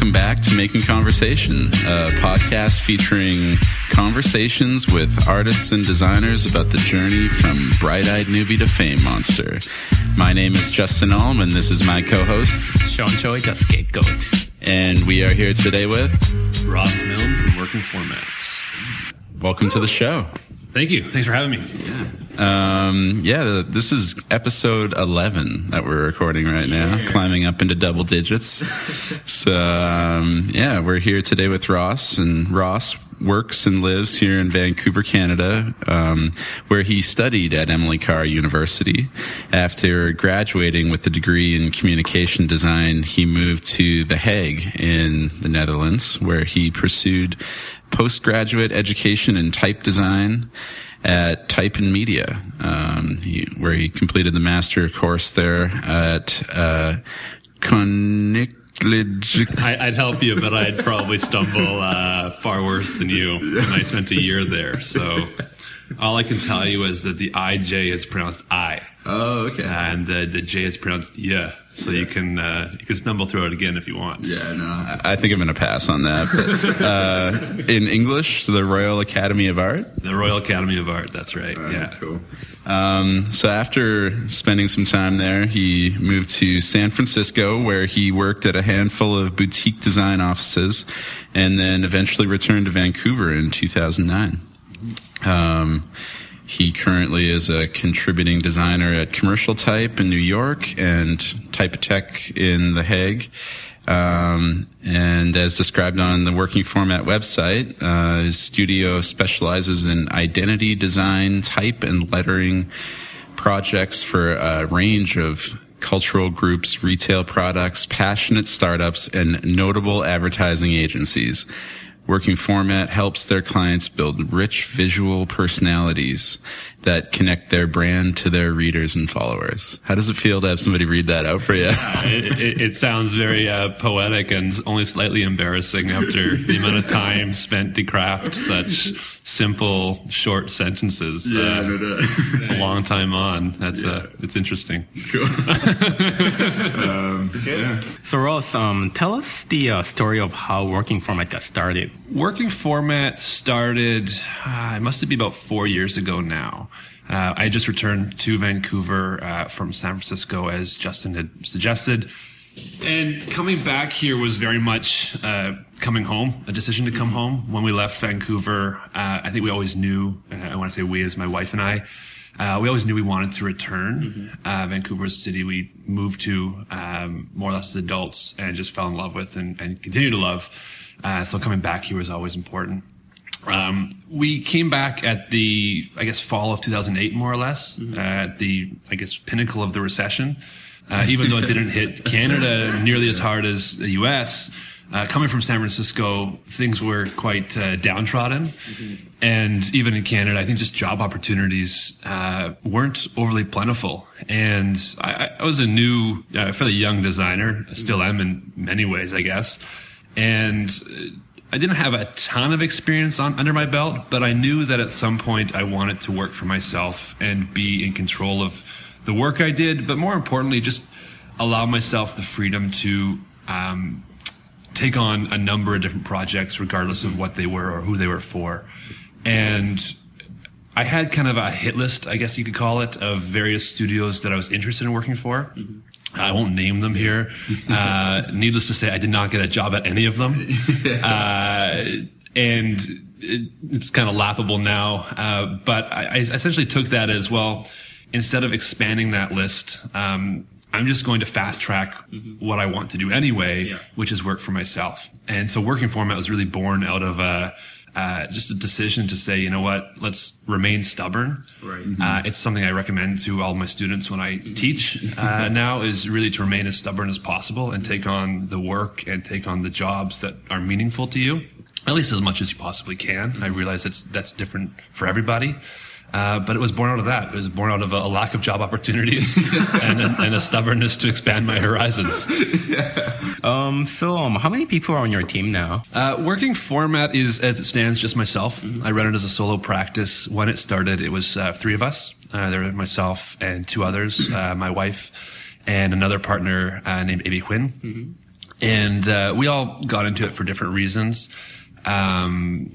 welcome back to Making Conversation, a podcast featuring conversations with artists and designers about the journey from bright eyed newbie to fame monster. My name is Justin Ulm, and this is my co host, Sean Choi, the scapegoat. And we are here today with Ross Milne from Working Formats. Welcome to the show. Thank you. Thanks for having me. Yeah. Um, yeah, this is episode 11 that we're recording right now, yeah. climbing up into double digits. so, um, yeah, we're here today with Ross, and Ross works and lives here in Vancouver, Canada, um, where he studied at Emily Carr University. After graduating with a degree in communication design, he moved to The Hague in the Netherlands, where he pursued postgraduate education in type design at Type and Media, um, he, where he completed the master course there at uh. I'd help you, but I'd probably stumble uh, far worse than you. And I spent a year there, so all I can tell you is that the IJ is pronounced I. Oh, okay. And the the J is pronounced yeah. So you can uh, you can stumble through it again if you want. Yeah, no, I think I'm going to pass on that. But, uh, in English, the Royal Academy of Art. The Royal Academy of Art. That's right. yeah. Cool. Um, so after spending some time there, he moved to San Francisco, where he worked at a handful of boutique design offices, and then eventually returned to Vancouver in 2009. Um, he currently is a contributing designer at Commercial Type in New York and Typotheque in The Hague. Um, and as described on the working format website, uh, his studio specializes in identity design, type, and lettering projects for a range of cultural groups, retail products, passionate startups, and notable advertising agencies. Working Format helps their clients build rich visual personalities that connect their brand to their readers and followers. How does it feel to have somebody read that out for you? Uh, it, it, it, sounds very uh, poetic and only slightly embarrassing after the amount of time spent to craft such simple, short sentences. Yeah, uh, no, no. a long time on. That's yeah. uh, it's interesting. Cool. um, yeah. So Ross, um, tell us the uh, story of how Working Format got started. Working Format started. Uh, it must be about four years ago now. Uh, I just returned to Vancouver uh, from San Francisco, as Justin had suggested. And coming back here was very much uh, coming home, a decision to come home. When we left Vancouver, uh, I think we always knew, uh, I want to say we as my wife and I, uh, we always knew we wanted to return. Mm-hmm. Uh, Vancouver is a city we moved to um, more or less as adults and just fell in love with and, and continue to love. Uh, so coming back here was always important. Um, we came back at the, I guess, fall of 2008, more or less, mm-hmm. at the, I guess, pinnacle of the recession. Uh, even though it didn't hit Canada nearly as hard as the U.S., uh, coming from San Francisco, things were quite uh, downtrodden. Mm-hmm. And even in Canada, I think just job opportunities uh, weren't overly plentiful. And I, I was a new, uh, fairly young designer, I still am in many ways, I guess. And I didn't have a ton of experience on under my belt, but I knew that at some point I wanted to work for myself and be in control of the work I did, but more importantly, just allow myself the freedom to um, take on a number of different projects, regardless of what they were or who they were for. And I had kind of a hit list, I guess you could call it, of various studios that I was interested in working for. Mm-hmm. I won't name them here. Uh, needless to say, I did not get a job at any of them. Uh, and it, it's kind of laughable now. Uh, but I, I, essentially took that as well. Instead of expanding that list, um, I'm just going to fast track mm-hmm. what I want to do anyway, yeah. which is work for myself. And so working format was really born out of a, uh, just a decision to say, you know what, let's remain stubborn. Right. Mm-hmm. Uh, it's something I recommend to all my students when I mm-hmm. teach uh, now is really to remain as stubborn as possible and take on the work and take on the jobs that are meaningful to you, at least as much as you possibly can. I realize that's that's different for everybody. Uh, but it was born out of that. It was born out of a, a lack of job opportunities and, a, and, a, stubbornness to expand my horizons. Yeah. Um, so, um, how many people are on your team now? Uh, working format is, as it stands, just myself. Mm-hmm. I run it as a solo practice. When it started, it was uh, three of us. Uh, there were myself and two others, uh, my wife and another partner named Abby Quinn. Mm-hmm. and uh, we all got into it for different reasons. Um,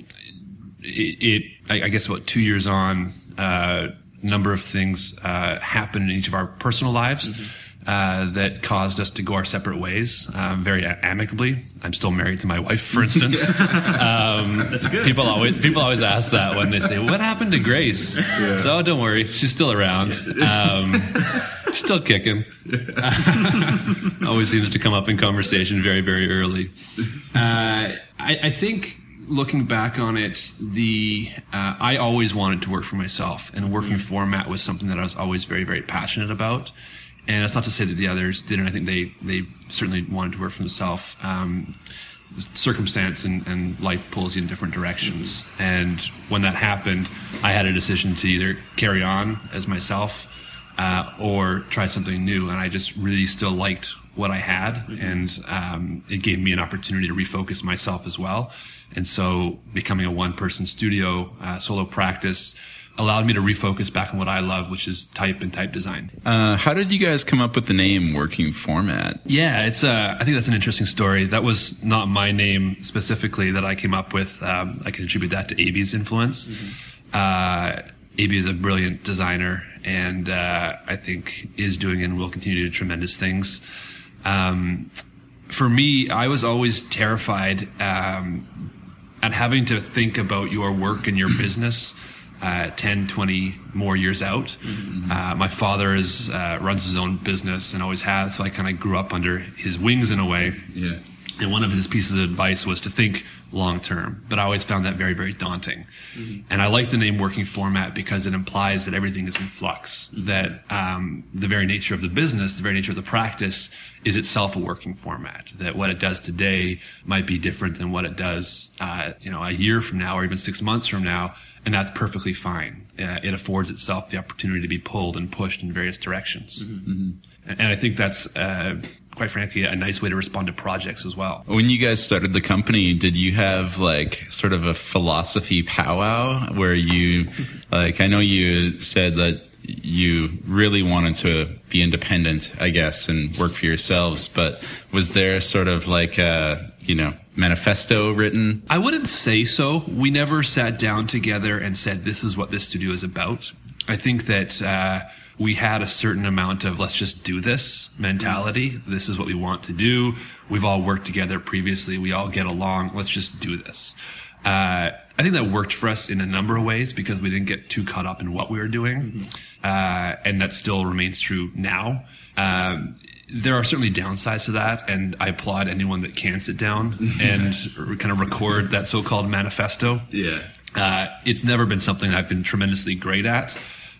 it, it I, I, guess, about two years on, uh, number of things uh, happened in each of our personal lives. Mm-hmm. Uh, that caused us to go our separate ways um, very amicably. I'm still married to my wife, for instance. um, people always people always ask that when they say, "What happened to Grace?" Yeah. So don't worry, she's still around. Um, still kicking. always seems to come up in conversation very very early. Uh, I, I think looking back on it, the uh, I always wanted to work for myself, and working format was something that I was always very, very passionate about. And that's not to say that the others didn't. I think they they certainly wanted to work for themselves. Um, circumstance and, and, life pulls you in different directions. And when that happened, I had a decision to either carry on as myself uh, or try something new. And I just really still liked what I had, mm-hmm. and um, it gave me an opportunity to refocus myself as well. And so, becoming a one-person studio uh, solo practice allowed me to refocus back on what I love, which is type and type design. Uh, how did you guys come up with the name Working Format? Yeah, it's. Uh, I think that's an interesting story. That was not my name specifically that I came up with. Um, I can attribute that to Abby's influence. Mm-hmm. Uh, AB is a brilliant designer, and uh, I think is doing and will continue to do tremendous things. Um, for me, I was always terrified um, at having to think about your work and your business uh, 10, 20 more years out. Mm-hmm. Uh, my father is, uh, runs his own business and always has, so I kind of grew up under his wings in a way. Yeah. And one of his pieces of advice was to think long term, but I always found that very, very daunting. Mm-hmm. And I like the name working format because it implies that everything is in flux, mm-hmm. that um, the very nature of the business, the very nature of the practice is itself a working format, that what it does today might be different than what it does, uh, you know, a year from now or even six months from now. And that's perfectly fine. Uh, it affords itself the opportunity to be pulled and pushed in various directions. Mm-hmm. mm-hmm. And I think that's, uh, quite frankly, a nice way to respond to projects as well. When you guys started the company, did you have like sort of a philosophy powwow where you, like, I know you said that you really wanted to be independent, I guess, and work for yourselves, but was there sort of like a, you know, manifesto written? I wouldn't say so. We never sat down together and said, this is what this studio is about. I think that, uh, we had a certain amount of let's just do this mentality. This is what we want to do. We've all worked together previously. We all get along. Let's just do this. Uh, I think that worked for us in a number of ways because we didn't get too caught up in what we were doing. Mm-hmm. Uh, and that still remains true now. Um, there are certainly downsides to that, and I applaud anyone that can sit down and kind of record that so-called manifesto. Yeah. Uh, it's never been something I've been tremendously great at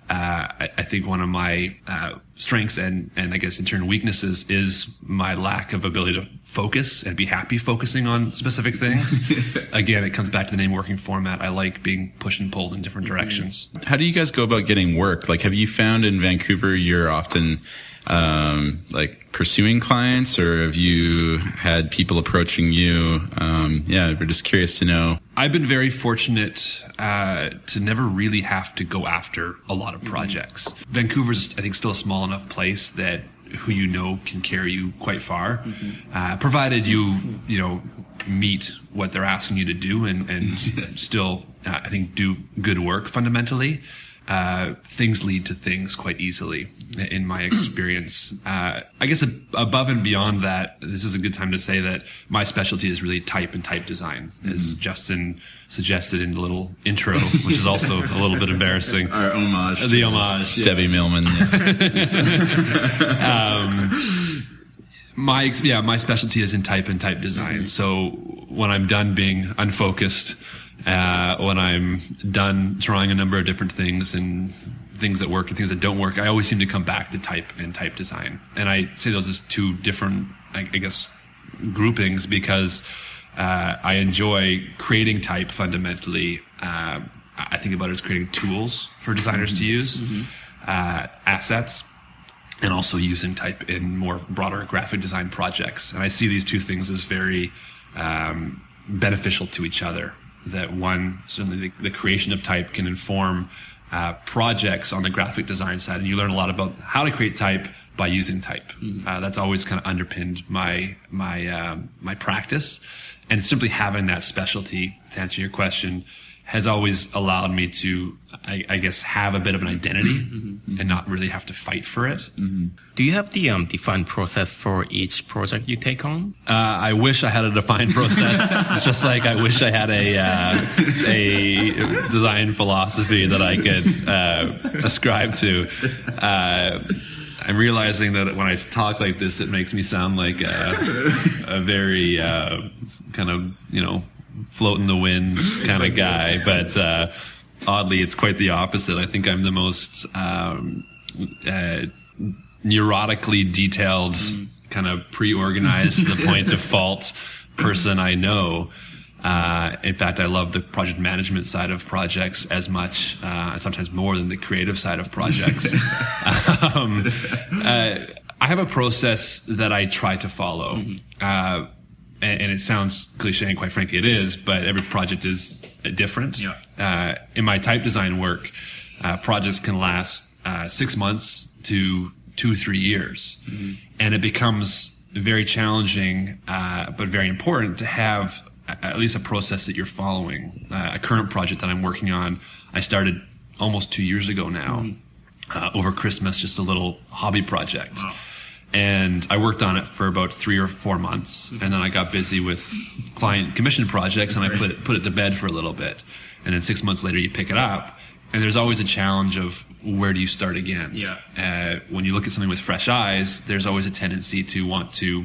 uh, I, I, think one of my uh, strengths and and I guess in turn weaknesses is my lack of ability to focus and be happy focusing on specific things. Again, it comes back to the name working format. I like being pushed and pulled in different directions. How do you guys go about getting work? Like, have you found in Vancouver you're often um, like pursuing clients, or have you had people approaching you? Um, yeah, we're just curious to know. I've been very fortunate uh, to never really have to go after a lot of projects. Mm-hmm. Vancouver's, I think, still a small enough place that who you know can carry you quite far, mm-hmm. uh, provided you you know meet what they're asking you to do and and still uh, I think do good work fundamentally uh, things lead to things quite easily in my experience. Uh, I guess above and beyond that, this is a good time to say that my specialty is really type and type design, mm-hmm. as Justin suggested in the little intro, which is also a little bit embarrassing. Our homage. The homage. Yeah. Debbie Millman. Yeah. um, my yeah, my specialty is in type and type design. Mm-hmm. So when I'm done being unfocused uh, when I'm done trying a number of different things and things that work and things that don't work, I always seem to come back to type and type design. And I say those as two different, I, I guess, groupings because uh, I enjoy creating type fundamentally. Uh, I think about it as creating tools for designers mm-hmm. to use, mm-hmm. uh, assets, and also using type in more broader graphic design projects. And I see these two things as very um, beneficial to each other that one certainly the, the creation of type can inform uh, projects on the graphic design side, and you learn a lot about how to create type, by using type. Uh, that's always kind of underpinned my my um, my practice, and simply having that specialty to answer your question has always allowed me to, I, I guess, have a bit of an identity and not really have to fight for it. Do you have the um, defined process for each project you take on? Uh, I wish I had a defined process, just like I wish I had a uh, a design philosophy that I could uh, ascribe to. Uh, I'm realizing that when I talk like this, it makes me sound like a, a very uh, kind of you know float in the wind kind of guy, but uh, oddly, it's quite the opposite. I think I'm the most um, uh, neurotically detailed, kind of pre-organized to the point of fault person I know. Uh, in fact, I love the project management side of projects as much, uh, and sometimes more than the creative side of projects. um, uh, I have a process that I try to follow. Uh, and, and it sounds cliche, and quite frankly, it is. But every project is different. Yeah. Uh, in my type design work, uh, projects can last uh, six months to two, three years, and it becomes very challenging, uh, but very important to have at least a process that you're following. Uh, a current project that I'm working on, I started almost two years ago now. Uh, over Christmas, just a little hobby project and I worked on it for about three or four months, and then I got busy with client commission projects, and I put it, put it to bed for a little bit, and then six months later you pick it up, and there's always a challenge of where do you start again? Yeah. Uh, when you look at something with fresh eyes, there's always a tendency to want to,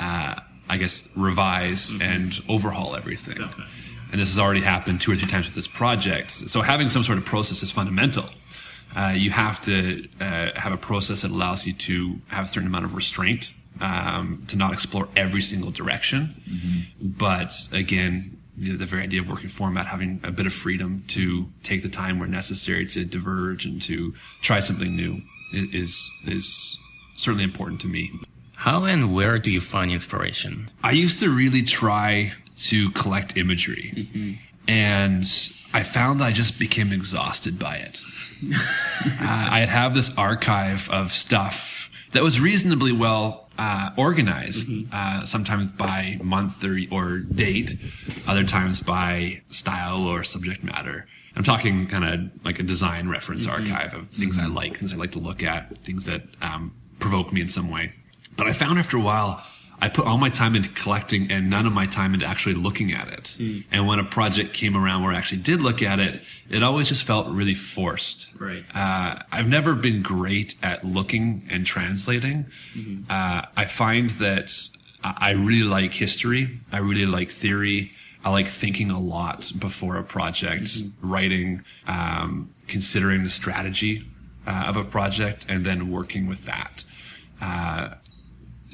uh, I guess, revise and overhaul everything. Definitely. And this has already happened two or three times with this project. So having some sort of process is fundamental uh, you have to uh, have a process that allows you to have a certain amount of restraint um, to not explore every single direction. But again, the, the very idea of working format, having a bit of freedom to take the time where necessary to diverge and to try something new is is certainly important to me. How and where do you find inspiration? I used to really try to collect imagery, and I found that I just became exhausted by it. uh, I'd have this archive of stuff that was reasonably well uh, organized, uh, sometimes by month or, or date, other times by style or subject matter. I'm talking kind of like a design reference archive of things I like, things I like to look at, things that um, provoke me in some way. But I found after a while, I put all my time into collecting and none of my time into actually looking at it. And when a project came around where I actually did look at it, it always just felt really forced. Right. Uh, I've never been great at looking and translating. Uh, I find that I really like history. I really like theory. I like thinking a lot before a project, writing, um, considering the strategy uh, of a project, and then working with that. Uh,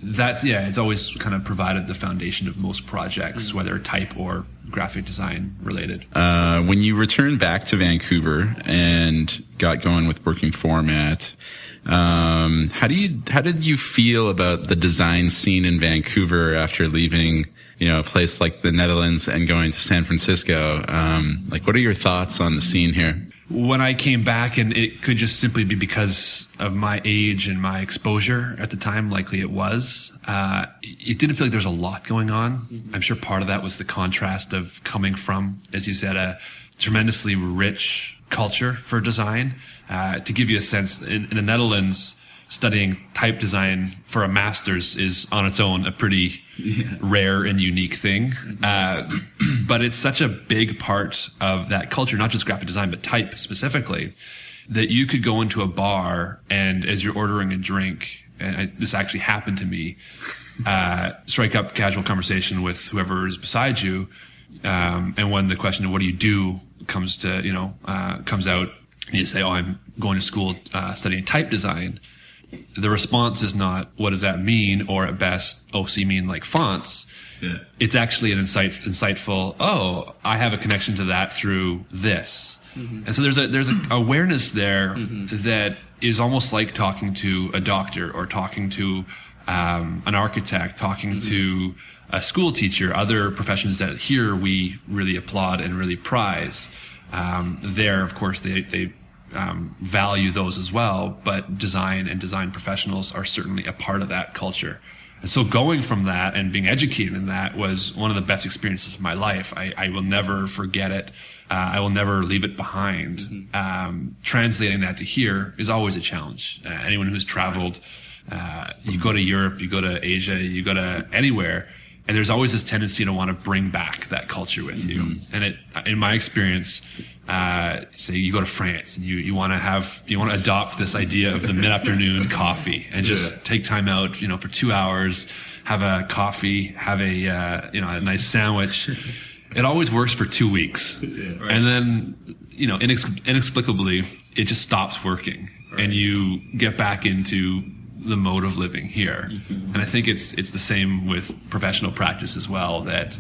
that's yeah, it's always kind of provided the foundation of most projects, whether type or graphic design related. Uh, when you returned back to Vancouver and got going with working format, um, how do you how did you feel about the design scene in Vancouver after leaving? You know, a place like the Netherlands and going to San Francisco. Um, like, what are your thoughts on the scene here? When I came back, and it could just simply be because of my age and my exposure at the time, likely it was, uh, it didn't feel like there's a lot going on. I'm sure part of that was the contrast of coming from, as you said, a tremendously rich culture for design. Uh, to give you a sense, in, in the Netherlands, studying type design for a master's is on its own a pretty rare and unique thing. Uh, but it's such a big part of that culture, not just graphic design, but type specifically, that you could go into a bar and as you're ordering a drink, and I, this actually happened to me, uh, strike up casual conversation with whoever is beside you. Um, and when the question of what do you do comes to, you know, uh, comes out, and you say, oh, I'm going to school, uh, studying type design the response is not what does that mean? Or at best oh so you mean like fonts? Yeah. it's actually an insight, insightful oh i have a connection to that through this. And so there's a there's an awareness there that is almost like talking to a doctor or talking to um, an architect talking to a school teacher other professions that here we really applaud and really prize. Um, there of course they, they um, value those as well, but design and design professionals are certainly a part of that culture. And so going from that and being educated in that was one of the best experiences of my life. I, I will never forget it. Uh, I will never leave it behind. Mm-hmm. Um, translating that to here is always a challenge. Uh, anyone who's traveled, uh, you go to Europe, you go to Asia, you go to anywhere, and there's always this tendency to want to bring back that culture with mm-hmm. you. And it, in my experience, uh, say you go to France and you, you want to have, you want to adopt this idea of the mid-afternoon coffee and just yeah. take time out, you know, for two hours, have a coffee, have a, uh, you know, a nice sandwich. it always works for two weeks. Yeah, right. And then, you know, inex- inexplicably, it just stops working right. and you get back into the mode of living here. Mm-hmm. And I think it's, it's the same with professional practice as well that,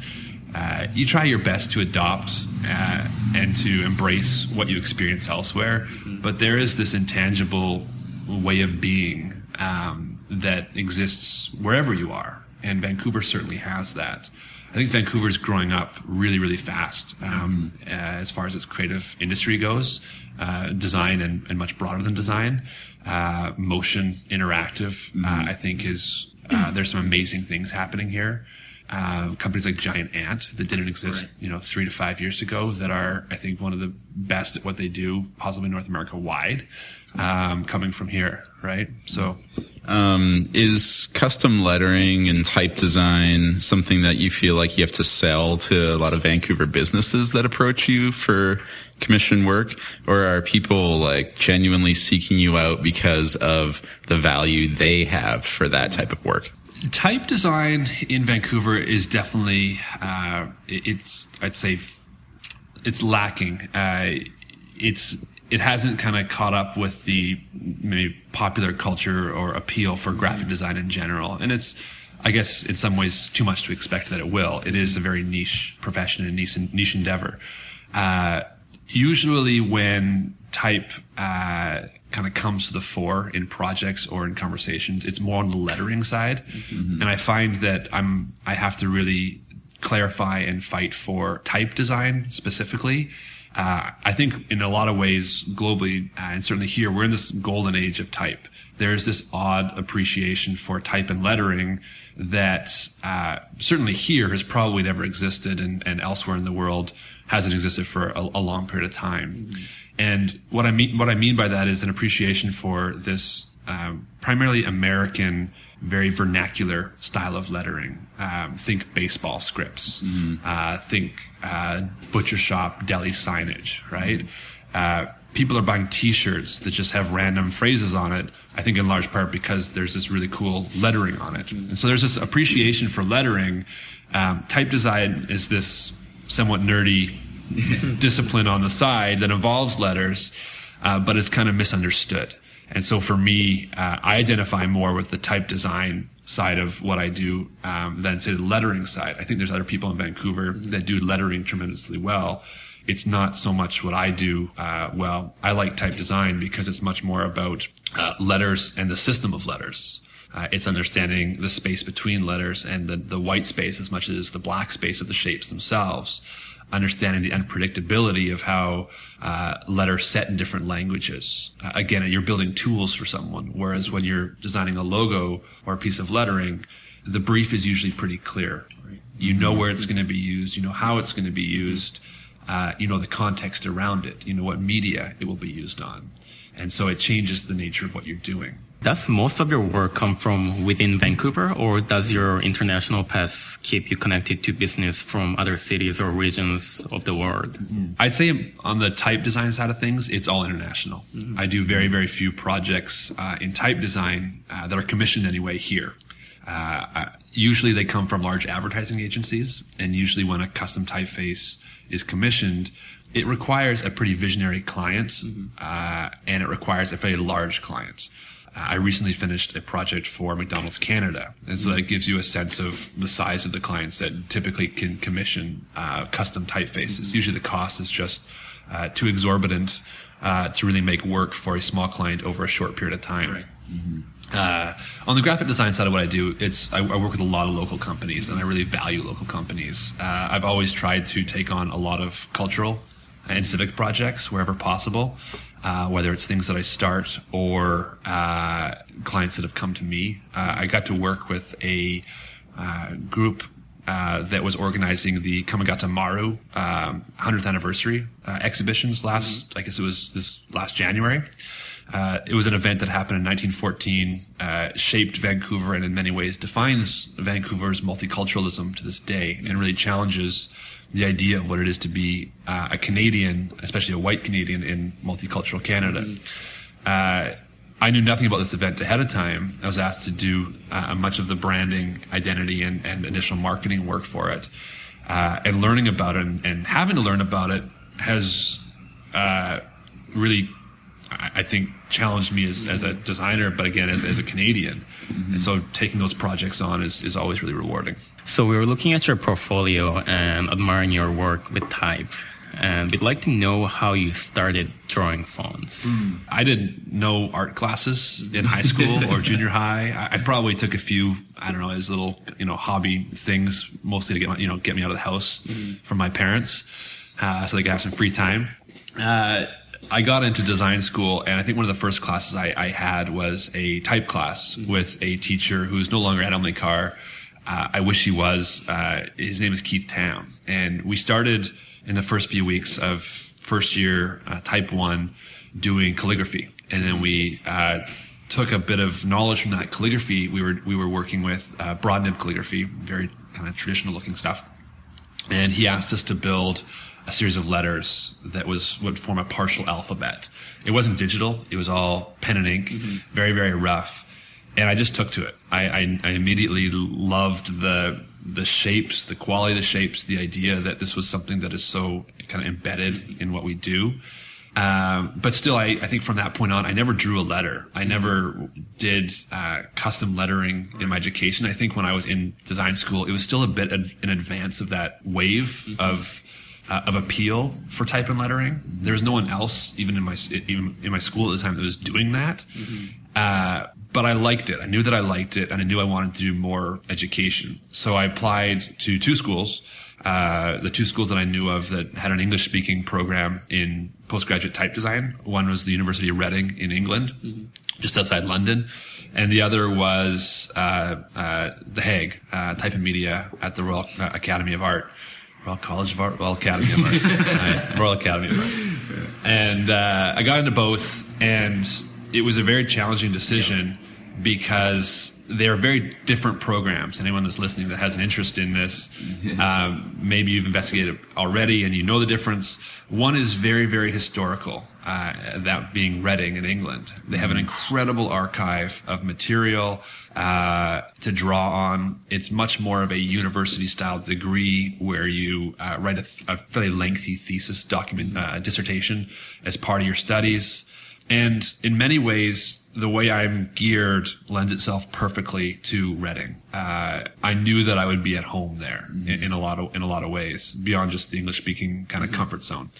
uh, you try your best to adopt uh, and to embrace what you experience elsewhere, mm-hmm. but there is this intangible way of being um, that exists wherever you are, and Vancouver certainly has that. I think Vancouver's growing up really, really fast um, mm-hmm. uh, as far as its creative industry goes, uh, design and, and, much broader than design. Uh, motion, interactive, uh, mm-hmm. I think is there's some amazing things happening here uh, companies like Giant Ant that didn't exist, right. you know, three to five years ago that are, I think, one of the best at what they do, possibly North America wide, um, coming from here, right? So, um, is custom lettering and type design something that you feel like you have to sell to a lot of Vancouver businesses that approach you for commission work, or are people like genuinely seeking you out because of the value they have for that type of work? type design in Vancouver is definitely uh, it's I'd say it's lacking. Uh, it's it hasn't kind of caught up with the maybe popular culture or appeal for graphic design in general, and it's I guess in some ways too much to expect that it will. It is a very niche profession and niche, niche endeavor. Uh, usually, when type uh, kind of comes to the fore in projects or in conversations. It's more on the lettering side. Mm-hmm. And I find that I'm, I have to really clarify and fight for type design specifically. Uh, I think in a lot of ways globally, uh, and certainly here, we're in this golden age of type. There's this odd appreciation for type and lettering that uh, certainly here has probably never existed and, and, elsewhere in the world hasn't existed for a, a long period of time. Mm-hmm. And what I mean, what I mean by that is an appreciation for this um, primarily American, very vernacular style of lettering. Um, think baseball scripts. Mm-hmm. Uh, think uh, butcher shop deli signage. Right. Mm-hmm. Uh, people are buying T-shirts that just have random phrases on it. I think in large part because there's this really cool lettering on it, and so there's this appreciation for lettering. Um, type design is this somewhat nerdy discipline on the side that involves letters, uh, but it's kind of misunderstood. And so for me, uh, I identify more with the type design side of what I do um, than say the lettering side. I think there's other people in Vancouver that do lettering tremendously well. It's not so much what I do uh, well. I like type design because it's much more about uh, letters and the system of letters. Uh, it's understanding the space between letters and the, the white space as much as the black space of the shapes themselves understanding the unpredictability of how uh, letters set in different languages. Uh, again, you're building tools for someone, whereas when you're designing a logo or a piece of lettering, the brief is usually pretty clear. You know where it's going to be used, you know how it's going to be used, uh, you know the context around it, you know what media it will be used on. And so it changes the nature of what you're doing. Does most of your work come from within Vancouver, or does your international path keep you connected to business from other cities or regions of the world? Mm-hmm. I'd say on the type design side of things, it's all international. Mm-hmm. I do very, very few projects uh, in type design uh, that are commissioned anyway here. Uh, usually they come from large advertising agencies, and usually when a custom typeface is commissioned, it requires a pretty visionary client, mm-hmm. uh, and it requires a very large client. Uh, I recently finished a project for McDonald's Canada, and so that mm-hmm. gives you a sense of the size of the clients that typically can commission uh, custom typefaces. Mm-hmm. Usually, the cost is just uh, too exorbitant uh, to really make work for a small client over a short period of time. Right. Mm-hmm. Uh, on the graphic design side of what I do, it's I, I, work with a lot of local companies, and I really value local companies. Uh, I've always tried to take on a lot of cultural and civic projects wherever possible, uh, whether it's things that I start or uh, clients that have come to me. Uh, I got to work with a uh, group uh, that was organizing the Komagata Maru um, 100th anniversary uh, exhibitions last, I guess it was this last January. Uh, it was an event that happened in 1914, uh, shaped Vancouver, and in many ways defines Vancouver's multiculturalism to this day, and really challenges the idea of what it is to be uh, a Canadian, especially a white Canadian in multicultural Canada. Uh, I knew nothing about this event ahead of time. I was asked to do uh, much of the branding, identity, and, and initial marketing work for it. Uh, and learning about it and, and, having to learn about it has uh, really, I, I think, challenged me as, as a designer, but again, as, as a Canadian. Mm-hmm. And so taking those projects on is, is always really rewarding. So we were looking at your portfolio and admiring your work with Type and we'd like to know how you started drawing fonts. Mm. I didn't know art classes in high school or junior high. I, I, probably took a few, I don't know, as little, you know, hobby things, mostly to get my, you know, get me out of the house mm. from my parents, uh, so they could have some free time. Uh, I got into design school, and I think one of the first classes I, I had was a type class mm. with a teacher who's no longer at Emily Carr. Uh, I wish he was. Uh, his name is Keith Tam, and we started in the first few weeks of first year uh, type one doing calligraphy. And then we uh, took a bit of knowledge from that calligraphy. We were, we were working with uh, broad nib calligraphy, very kind of traditional looking stuff. And he asked us to build a series of letters that was would form a partial alphabet. It wasn't digital; it was all pen and ink, mm-hmm. very very rough. And I just took to it. I, I, I immediately loved the the shapes, the quality of the shapes, the idea that this was something that is so kind of embedded in what we do. Um, but still, I, I, think from that point on, I never drew a letter. I never did uh, custom lettering in my education. I think when I was in design school, it was still a bit ad- in advance of that wave mm-hmm. of uh, of appeal for type and lettering. There was no one else, even in my even in my school at the time, that was doing that. Mm-hmm. Uh, but I liked it. I knew that I liked it, and I knew I wanted to do more education. So I applied to two schools. Uh, the two schools that I knew of that had an English speaking program in postgraduate type design. One was the University of Reading in England, mm-hmm. just outside London, and the other was uh, uh, The Hague, uh, Type and Media at the Royal uh, Academy of Art. Royal College of Art, Royal Academy of Art, right. Royal Academy of Art. And uh, I got into both, and it was a very challenging decision because they are very different programs. Anyone that's listening that has an interest in this, um, maybe you've investigated already and you know the difference. One is very, very historical, uh, that being Reading in England. They have an incredible archive of material uh, to draw on. It's much more of a university style degree where you uh, write a, a, fairly lengthy thesis document, uh, dissertation as part of your studies. And in many ways, the way I'm geared lends itself perfectly to Reading. Uh, I knew that I would be at home there mm-hmm. in, in, a lot of in a lot of ways beyond just the English speaking kind of mm-hmm. comfort zone.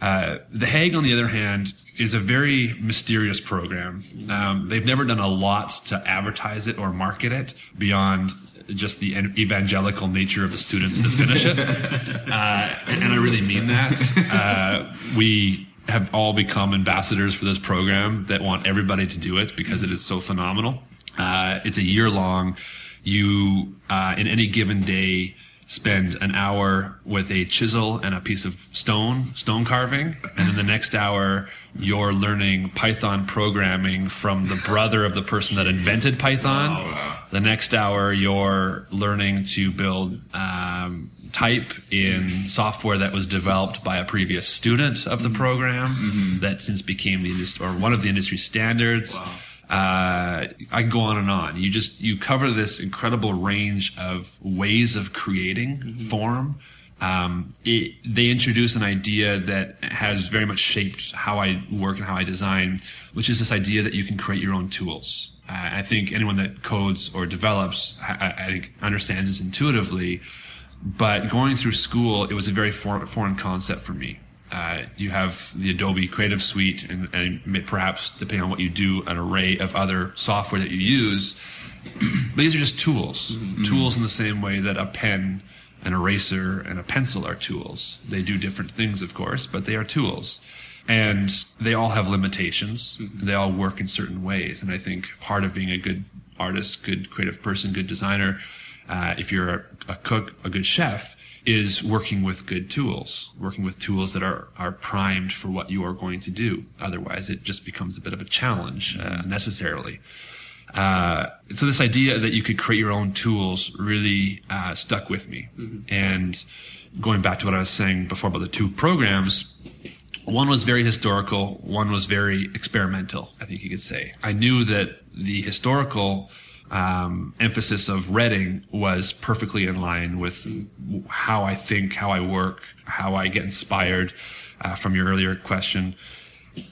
Uh, the Hague, on the other hand, is a very mysterious program. Mm-hmm. Um, they've never done a lot to advertise it or market it beyond just the evangelical nature of the students that finish it. Uh, and, and, I really mean that. Uh, we have all become ambassadors for this program that want everybody to do it because it is so phenomenal. Uh, it's a year long. You, uh, in any given day, spend an hour with a chisel and a piece of stone, stone carving. And then the next hour, you're learning Python programming from the brother of the person that invented Python. Oh, the next hour, you're learning to build, um, type in software that was developed by a previous student of the mm-hmm. program mm-hmm. that since became the industry or one of the industry standards. Wow. Uh, I can go on and on. You just you cover this incredible range of ways of creating mm-hmm. form. Um, it, they introduce an idea that has very much shaped how I work and how I design, which is this idea that you can create your own tools. Uh, I think anyone that codes or develops, I, I think understands this intuitively. But going through school, it was a very foreign, foreign concept for me. Uh, you have the Adobe Creative Suite, and, and, perhaps depending on what you do, an array of other software that you use. these are just tools, mm-hmm. tools in the same way that a pen an eraser, and a pencil are tools. They do different things, of course, but they are tools. And they all have limitations. They all work in certain ways. And I think part of being a good artist, good creative person, good designer, uh, if you're a, a cook, a good chef, is working with good tools, working with tools that are, are primed for what you are going to do. Otherwise, it just becomes a bit of a challenge, uh, necessarily. Uh, so this idea that you could create your own tools really uh, stuck with me. And going back to what I was saying before about the two programs, one was very historical, one was very experimental, I think you could say. I knew that the historical um, emphasis of Reading was perfectly in line with how I think, how I work, how I get inspired uh, from your earlier question.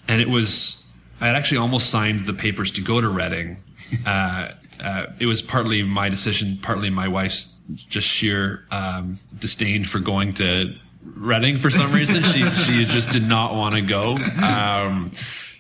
And it was, I had actually almost signed the papers to go to Reading. Uh, uh, it was partly my decision, partly my wife's just sheer um, disdain for going to Reading for some reason. she she just did not want to go. Um,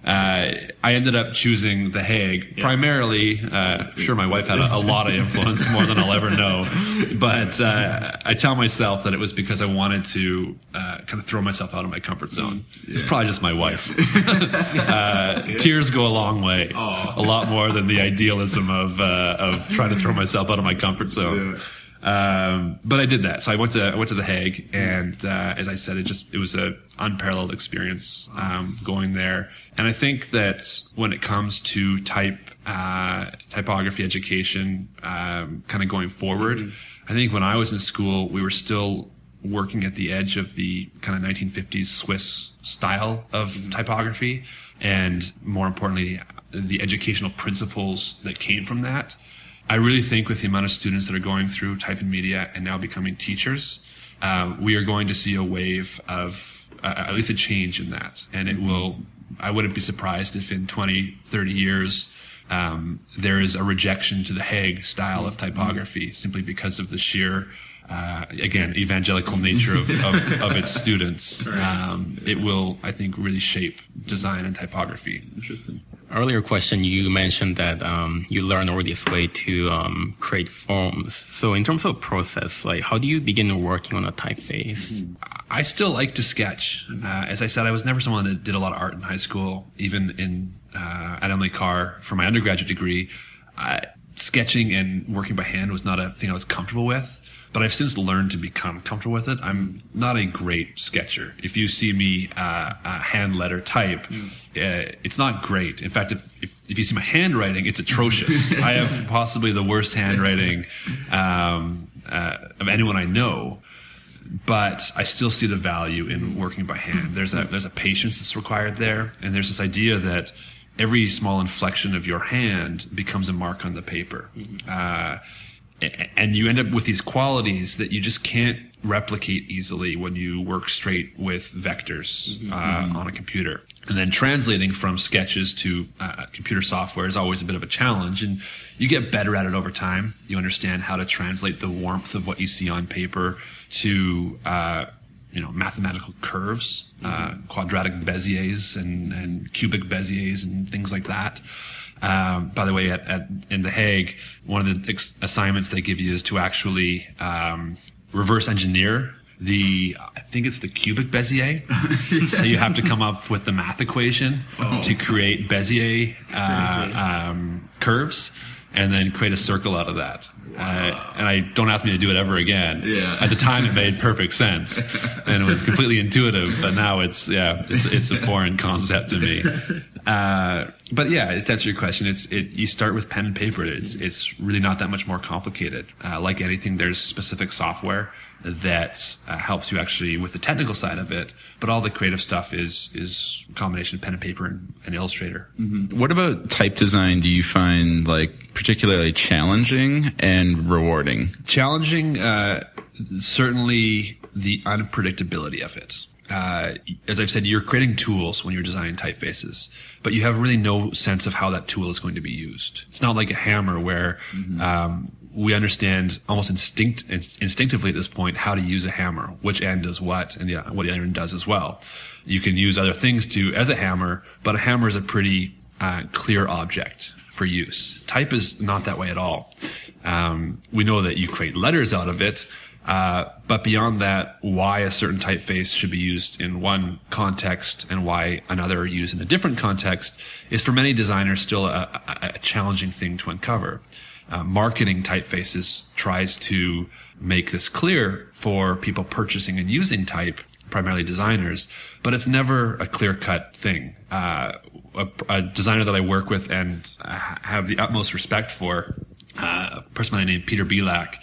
uh, I ended up choosing The Hague primarily. Uh, sure, my wife had a, a, lot of influence, more than I'll ever know. But uh, I tell myself that it was because I wanted to uh, kind of throw myself out of my comfort zone. Yeah. It's probably just my wife. Uh, tears go a long way, a lot more than the idealism of uh, of trying to throw myself out of my comfort zone. Yeah. Um, but I did that. So I went to I went to the Hague, and uh, as I said, it just it was a unparalleled experience um, going there. And I think that when it comes to type uh, typography education, um, kind of going forward, mm-hmm. I think when I was in school, we were still working at the edge of the kind of 1950s Swiss style of mm-hmm. typography, and more importantly, the educational principles that came from that. I really think with the amount of students that are going through type and media and now becoming teachers, uh, we are going to see a wave of uh, at least a change in that. And it will, I wouldn't be surprised if in 20, 30 years, um, there is a rejection to the Hague style of typography simply because of the sheer uh, again, evangelical nature of, of, of its students. Um, it will, I think, really shape design and typography. Interesting. Earlier question, you mentioned that um, you learn all this way to um, create forms. So, in terms of process, like how do you begin working on a typeface? I still like to sketch. Uh, as I said, I was never someone that did a lot of art in high school. Even in uh, at Emily Carr for my undergraduate degree, sketching and working by hand was not a thing I was comfortable with but I've since learned to become comfortable with it. I'm not a great sketcher. If you see me uh, uh, hand letter type, mm. uh, it's not great. In fact, if, if, if, you see my handwriting, it's atrocious. I have possibly the worst handwriting um, uh, of anyone I know. But I still see the value in working by hand. There's a there's a patience that's required there, and there's this idea that every small inflection of your hand becomes a mark on the paper. Mm-hmm and you end up with these qualities that you just can't replicate easily when you work straight with vectors mm-hmm. uh, on a computer. And then translating from sketches to uh, computer software is always a bit of a challenge. And you get better at it over time. You understand how to translate the warmth of what you see on paper to, uh, you know, mathematical curves, uh, mm-hmm. quadratic Beziers and, and cubic Beziers and things like that. Um, by the way, at, at, in The Hague, one of the ex- assignments they give you is to actually um, reverse engineer the I think it's the cubic Bezier. so you have to come up with the math equation oh. to create Bezier uh, um, curves, and then create a circle out of that. Wow. Uh, and I don't ask me to do it ever again. Yeah. At the time, it made perfect sense, and it was completely intuitive. But now it's yeah, it's it's a foreign concept to me. Uh, but yeah, that's your question. It's it. You start with pen and paper. It's it's really not that much more complicated. Uh, like anything, there's specific software that uh, helps you actually with the technical side of it. But all the creative stuff is is a combination of pen and paper and, and Illustrator. Mm-hmm. What about type design? Do you find like particularly challenging and rewarding? Challenging, uh, certainly the unpredictability of it. Uh, as I've said, you're creating tools when you're designing typefaces, but you have really no sense of how that tool is going to be used. It's not like a hammer where mm-hmm. um, we understand almost instinct instinctively at this point how to use a hammer, which end does what, and the, what the other end does as well. You can use other things to as a hammer, but a hammer is a pretty uh, clear object for use. Type is not that way at all. Um, we know that you create letters out of it, Uh, but beyond that, why a certain typeface should be used in one context and why another used in a different context is for many designers still a, a, a challenging thing to uncover. Uh, marketing typefaces tries to make this clear for people purchasing and using type, primarily designers, but it's never a clear cut thing. Uh, a, a, designer that I work with and have the utmost respect for, uh, a person by the name Peter Bilak,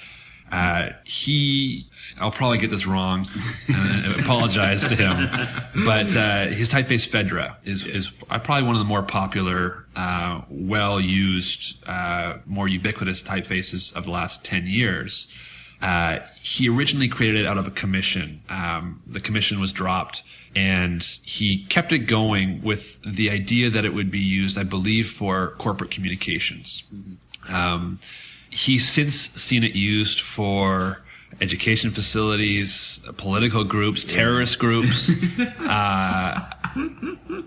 uh, he, I'll probably get this wrong, and apologize to him, but uh, his typeface Fedra is is probably one of the more popular, uh, well used, uh, more ubiquitous typefaces of the last ten years. Uh, he originally created it out of a commission. Um, the commission was dropped, and he kept it going with the idea that it would be used, I believe, for corporate communications. Mm-hmm. Um, he's since seen it used for education facilities, political groups, terrorist groups. uh,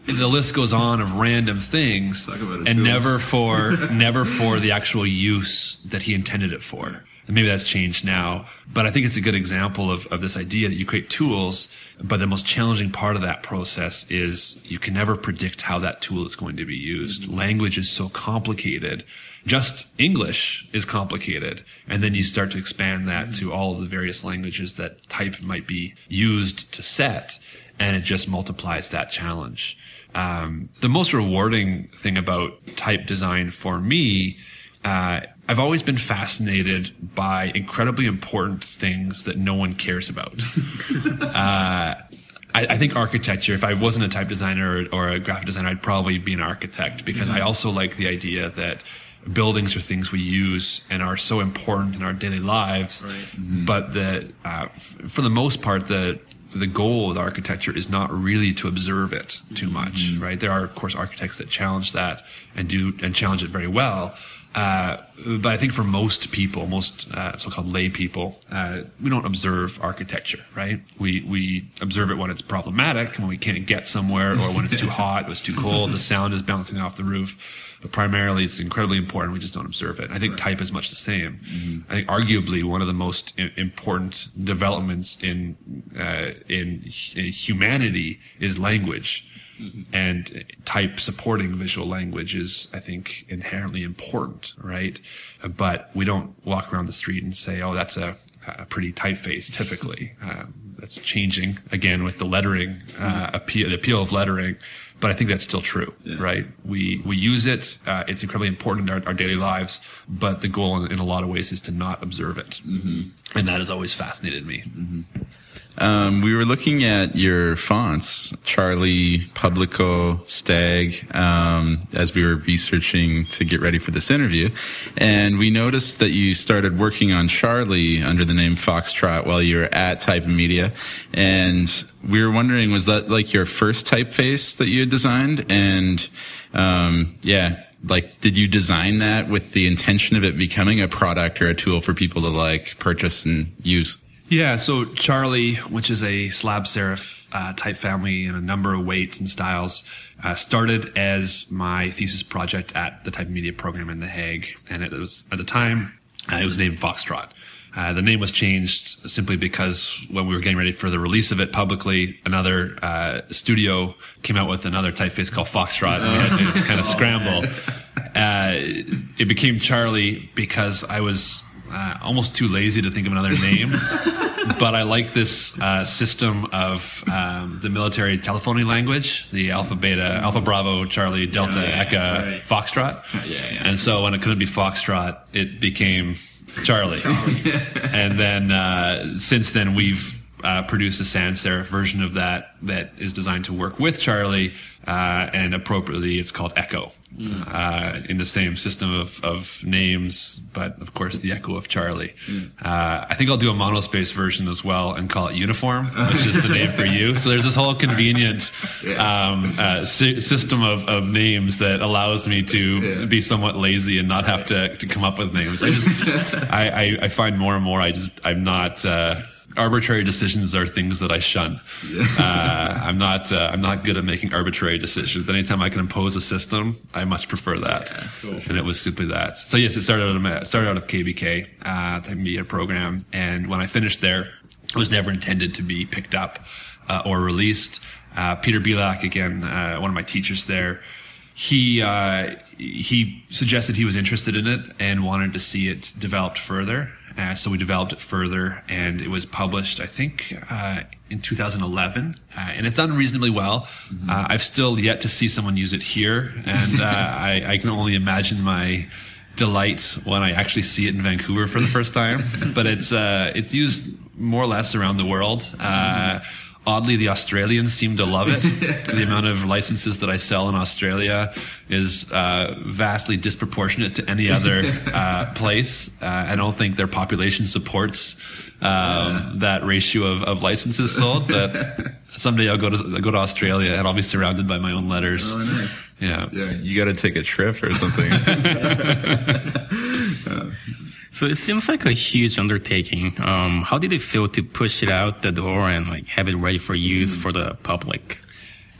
the list goes on of random things, and never for never for the actual use that he intended it for. And maybe that's changed now, but I think it's a good example of, of this idea that you create tools, but the most challenging part of that process is you can never predict how that tool is going to be used. Mm-hmm. Language is so complicated just English is complicated. And then you start to expand that to all of the various languages that type might be used to set. And it just multiplies that challenge. Um, the most rewarding thing about type design for me, uh, I've always been fascinated by incredibly important things that no one cares about. uh, I, I, think architecture, if I wasn't a type designer or, or, a graphic designer, I'd probably be an architect because mm-hmm. I also like the idea that buildings are things we use and are so important in our daily lives. Right. Mm-hmm. But that, uh, f- for the most part, the the goal of the architecture is not really to observe it too much, mm-hmm. right? There are, of course, architects that challenge that and do and challenge it very well. Uh, but I think for most people, most uh, so-called lay people, uh, we don't observe architecture, right? We we observe it when it's problematic, when we can't get somewhere, or when it's too hot, it's too cold, the sound is bouncing off the roof but primarily it's incredibly important. We just don't observe it. I think right. type is much the same. Mm-hmm. I think arguably one of the most I- important developments in, uh, in, in humanity is language. Mm-hmm. And type supporting visual language is, I think, inherently important, right? But we don't walk around the street and say, "Oh, that's a, a pretty typeface." Typically, um, that's changing again with the lettering, uh, mm-hmm. appeal, the appeal of lettering but I think that's still true, yeah. right? We we use it. Uh, it's incredibly important in our, our, daily lives, but the goal in, in, a lot of ways is to not observe it, mm-hmm. and that has always fascinated me. Mm-hmm. Um, we were looking at your fonts, Charlie, Publico, Stag, um, as we were researching to get ready for this interview. And we noticed that you started working on Charlie under the name Foxtrot while you were at Type Media. And we were wondering, was that like your first typeface that you had designed? And, um, yeah, like, did you design that with the intention of it becoming a product or a tool for people to like purchase and use? Yeah, so Charlie, which is a slab serif uh, type family in a number of weights and styles, uh, started as my thesis project at the Type Media program in The Hague, and it was at the time uh, it was named Foxtrot. Uh, the name was changed simply because when we were getting ready for the release of it publicly, another uh, studio came out with another typeface called Foxtrot, and we had to kind of scramble. Uh, it became Charlie because I was uh, almost too lazy to think of another name. but I like this uh, system of um, the military telephony language, the Alpha Beta, Alpha Bravo, Charlie, Delta, yeah, Echo, right. Foxtrot. Yeah, yeah. And so when it couldn't be Foxtrot, it became Charlie. Charlie. and then uh, since then, we've uh, produced a sans serif version of that that is designed to work with Charlie, uh, and appropriately, it's called Echo, mm. uh, in the same system of, of names, but of course the Echo of Charlie. Mm. Uh, I think I'll do a monospace version as well and call it Uniform, which is the name for you. So there's this whole convenient um, uh, si- system of, of names that allows me to yeah. be somewhat lazy and not have to, to come up with names. I just I, I, I, find more and more I just I'm not uh, arbitrary decisions are things that I shun. Uh, I'm not uh, I'm not good at making arbitrary decisions. Anytime I can impose a system, I much prefer that. Yeah, cool. And it was simply that. So yes, it started out of it started out of KBK, uh, the media program, and when I finished there, it was never intended to be picked up uh, or released. Uh, Peter Bilak, again, uh, one of my teachers there, he uh, he suggested he was interested in it and wanted to see it developed further. Uh, so we developed it further, and it was published, I think, uh, in 2011, uh, and it's done reasonably well. Mm-hmm. Uh, I've still yet to see someone use it here, and uh, I, I can only imagine my delight when I actually see it in Vancouver for the first time. but it's uh, it's used more or less around the world. Oddly, the Australians seem to love it. the amount of licenses that I sell in Australia is uh, vastly disproportionate to any other uh, place. Uh, I don't think their population supports um, that ratio of, of licenses sold. But someday I'll go to I'll go to Australia and I'll be surrounded by my own letters. Oh, nice. Yeah. Yeah, you got to take a trip or something. So it seems like a huge undertaking. Um, how did it feel to push it out the door and like have it ready for use for the public?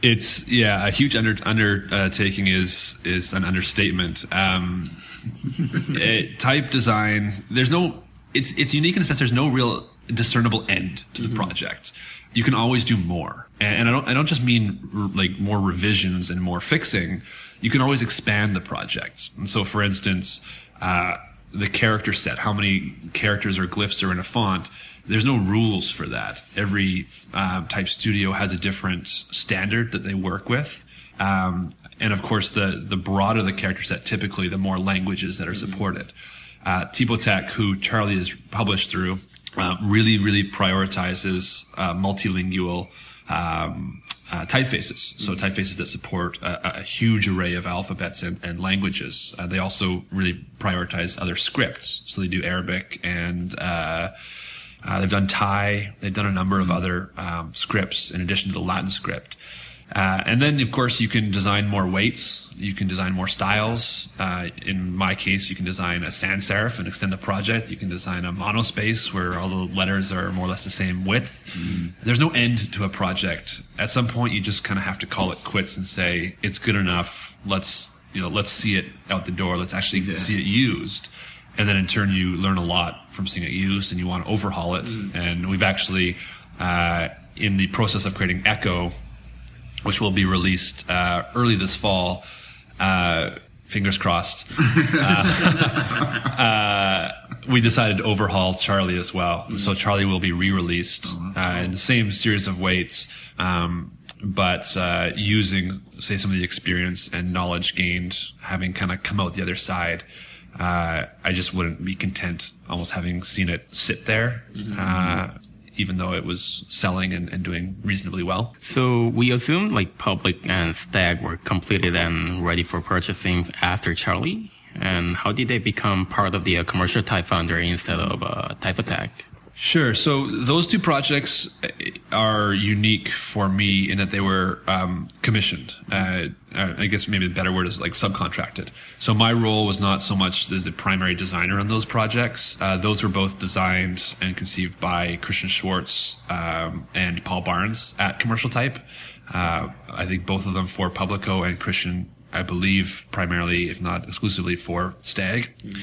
It's yeah, a huge under, undertaking is is an understatement. Um, it, type design, there's no. It's it's unique in the sense there's no real discernible end to the project. You can always do more, and, and I don't I don't just mean r- like more revisions and more fixing. You can always expand the project. And so, for instance. Uh, the character set, how many characters or glyphs are in a font. There's no rules for that. Every um, type studio has a different standard that they work with. Um, and of course, the, the broader the character set, typically the more languages that are supported. Uh, Tech, who Charlie is published through, uh, really, really prioritizes uh, multilingual um, uh, typefaces. So typefaces that support a, a huge array of alphabets and, and languages. Uh, they also really prioritize other scripts. So they do Arabic and uh, uh they've done Thai. They've done a number of other um, scripts in addition to the Latin script. Uh, and then, of course, you can design more weights. You can design more styles. Uh, in my case, you can design a sans serif and extend the project. You can design a monospace where all the letters are more or less the same width. Mm. There's no end to a project. At some point, you just kind of have to call it quits and say it's good enough. Let's you know, let's see it out the door. Let's actually yeah. see it used. And then in turn, you learn a lot from seeing it used, and you want to overhaul it. Mm. And we've actually, uh, in the process of creating Echo which will be released uh, early this fall. Uh, fingers crossed. Uh, uh, we decided to overhaul Charlie as well. Mm-hmm. So Charlie will be re-released oh, in the same series of weights, um, but uh, using, say, some of the experience and knowledge gained, having kind of come out the other side. Uh, I just wouldn't be content almost having seen it sit there. Mm-hmm even though it was selling and, and doing reasonably well. So we assume like Public and Stag were completed and ready for purchasing after Charlie. And how did they become part of the uh, commercial type founder instead of uh, Typotheque? Sure. So those two projects uh, are unique for me in that they were um, commissioned. Uh, uh, I guess maybe the better word is like subcontracted. So my role was not so much as the primary designer on those projects. Uh, those were both designed and conceived by Christian Schwartz um, and Paul Barnes at Commercial Type. Uh, I think both of them for Publico and Christian, I believe, primarily, if not exclusively, for Stag. Mm-hmm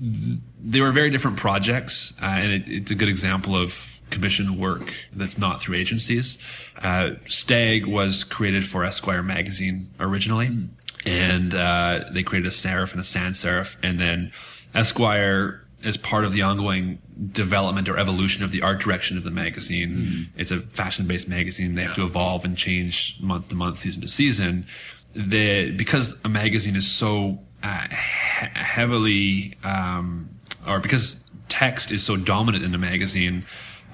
they were very different projects, uh, and it, it's a good example of commission work that's not through agencies. Uh, Stag was created for Esquire magazine originally, mm. and uh, they created a serif and a sans serif, and then Esquire, as part of the ongoing development or evolution of the art direction of the magazine, mm. it's a fashion-based magazine. They have to evolve and change month to month, season to season. The because a magazine is so uh, he- heavily um, or because text is so dominant in the magazine,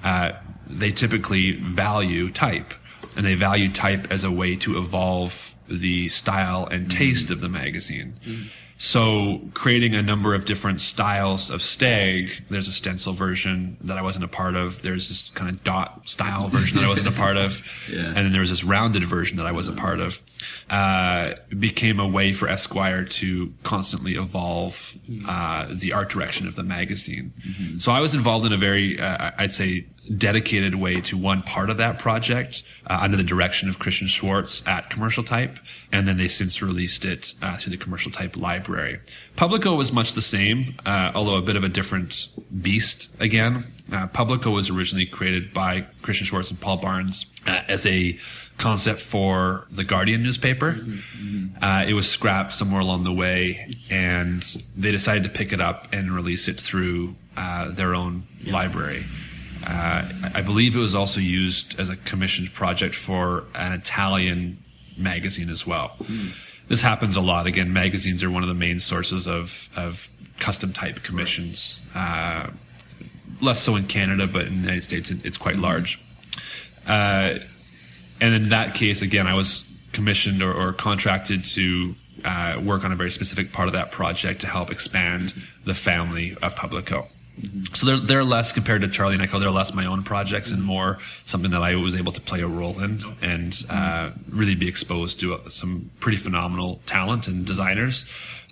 uh, they typically value type, and they value type as a way to evolve the style and taste mm. of the magazine. Mm. So creating a number of different styles of stag. There's a stencil version that I wasn't a part of. There's this kind of dot style version that I wasn't a part of, Yeah. and then there was this rounded version that I was a part of. Uh, became a way for Esquire to constantly evolve uh, the art direction of the magazine. So I was involved in a very, uh, I'd say, dedicated way to one part of that project uh, under the direction of Christian Schwartz at Commercial Type, and then they since released it uh, through the Commercial Type library. Publico was much the same, uh, although a bit of a different beast again. Uh, Publico was originally created by Christian Schwartz and Paul Barnes uh, as a concept for the Guardian newspaper. Uh, it was scrapped somewhere along the way, and they decided to pick it up and release it through uh, their own library. Uh, I- believe it was also used as a commissioned project for an Italian magazine as well. This happens a lot. Again, magazines are one of the main sources of, of custom type commissions. Uh, less so in Canada, but in the United States, it's quite large. Uh, and in that case, again, I was commissioned or, or contracted to uh, work on a very specific part of that project to help expand the family of Publico. So they're, they're less compared to Charlie and Echo. They're less my own projects and more something that I was able to play a role in and uh, really be exposed to uh, some pretty phenomenal talent and designers.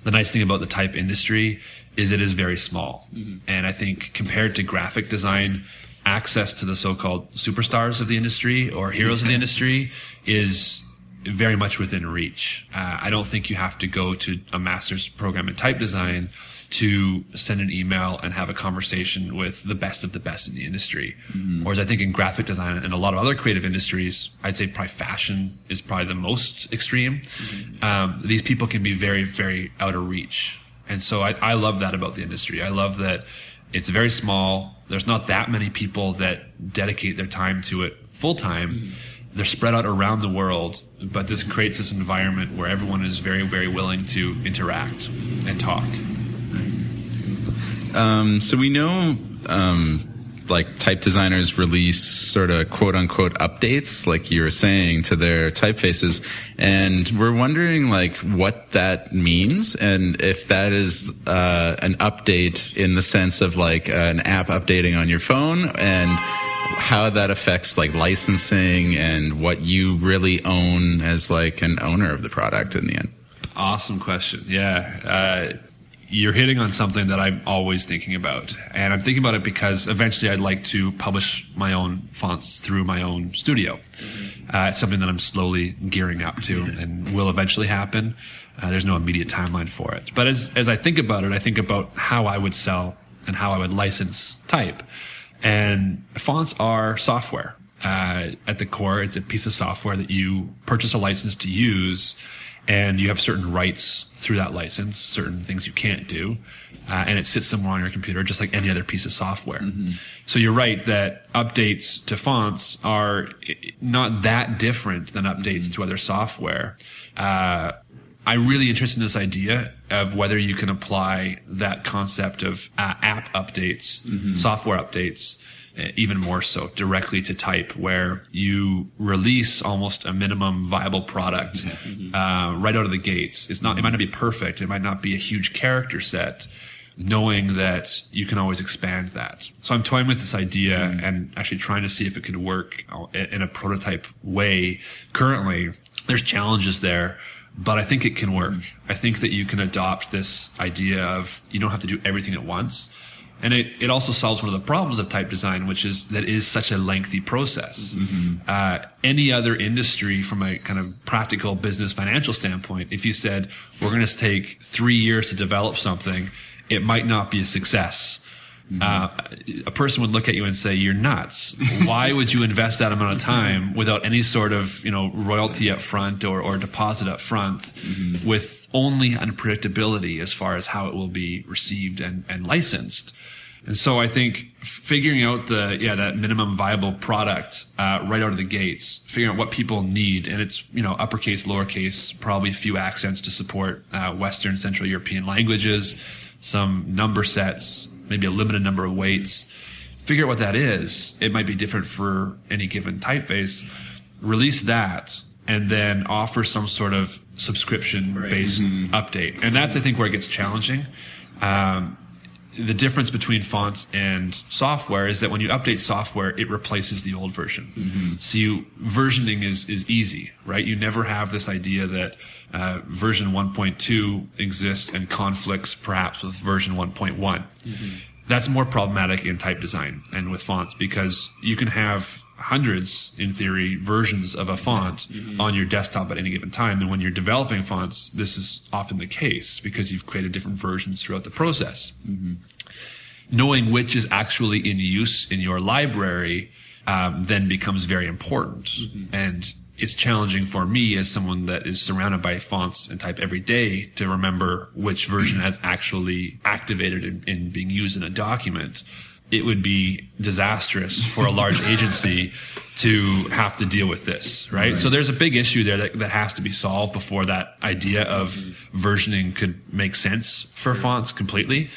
The nice thing about the type industry is it is very small, and I think compared to graphic design, access to the so-called superstars of the industry or heroes of the industry is very much within reach. Uh, I don't think you have to go to a master's program in type design to send an email and have a conversation with the best of the best in the industry. Mm-hmm. Whereas I think in graphic design and a lot of other creative industries, I'd say probably fashion is probably the most extreme. Mm-hmm. Um, these people can be very, very out of reach. And so I, I love that about the industry. I love that it's very small. There's not that many people that dedicate their time to it full time. Mm-hmm. They're spread out around the world, but this creates this environment where everyone is very, very willing to interact and talk. Um, so we know, um, like type designers release sort of quote unquote updates, like you were saying, to their typefaces, and we're wondering like what that means, and if that is uh, an update in the sense of like an app updating on your phone, and how that affects like licensing and what you really own as like an owner of the product in the end. Awesome question. Yeah. Uh, you're hitting on something that I'm always thinking about. And I'm thinking about it because eventually I'd like to publish my own fonts through my own studio. Uh, it's something that I'm slowly gearing up to and will eventually happen. Uh, there's no immediate timeline for it. But as, as I think about it, I think about how I would sell and how I would license type. And fonts are software. Uh, at the core, it's a piece of software that you purchase a license to use and you have certain rights through that license, certain things you can't do, uh, and it sits somewhere on your computer just like any other piece of software. So you're right that updates to fonts are not that different than updates to other software. Uh, I'm really interested in this idea of whether you can apply that concept of uh, app updates, software updates, Uh, even more so directly to type where you release almost a minimum viable product uh, mm-hmm. right out of the gates. It's not, it might not be perfect. It might not be a huge character set knowing that you can always expand that. So I'm toying with this idea mm-hmm. and actually trying to see if it could work in a prototype way. Currently, there's challenges there, but I think it can work. Mm-hmm. I think that you can adopt this idea of you don't have to do everything at once. And it, it also solves one of the problems of type design, which is that it is such a lengthy process. Uh, any other industry from a kind of practical business financial standpoint, if you said, we're going to take three years to develop something, it might not be a success. Uh, a person would look at you and say, "You're nuts. Why would you invest that amount of time without any sort of, you know, royalty up front or, or deposit up front, with only unpredictability as far as how it will be received and, and licensed?" And so I think figuring out the yeah that minimum viable product uh, right out of the gates, figuring out what people need, and it's you know uppercase, lowercase, probably a few accents to support uh, Western, Central European languages, some number sets, maybe a limited number of weights. Figure out what that is. It might be different for any given typeface. Release that and then offer some sort of subscription based update. And that's, I think, where it gets challenging. Um, the difference between fonts and software is that when you update software, it replaces the old version. So you, versioning is, is easy, right? You never have this idea that uh, version 1.2 exists and conflicts perhaps with version one That's more problematic in type design and with fonts because you can have hundreds, in theory, versions of a font mm-hmm. on your desktop at any given time. And when you're developing fonts, this is often the case because you've created different versions throughout the process mm-hmm. knowing which is actually in use in your library um, then becomes very important. Mm-hmm. And it's challenging for me as someone that is surrounded by fonts and type every day to remember which version has actually activated and, in being used in a document. It would be disastrous for a large agency to have to deal with this, right? So there's a big issue there that, that has to be solved before that idea of versioning could make sense for fonts completely.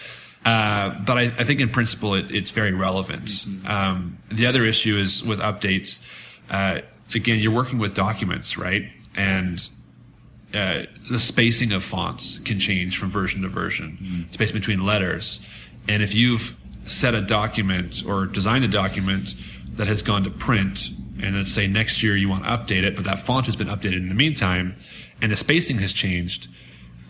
Uh, but I, I think in principle it, it's very relevant. Um, the other issue is with updates. Uh, again, you're working with documents, right? And uh, the spacing of fonts can change from version to version, space between letters. And if you've set a document or design a document that has gone to print, and let's say next year you want to update it, but that font has been updated in the meantime, and the spacing has changed,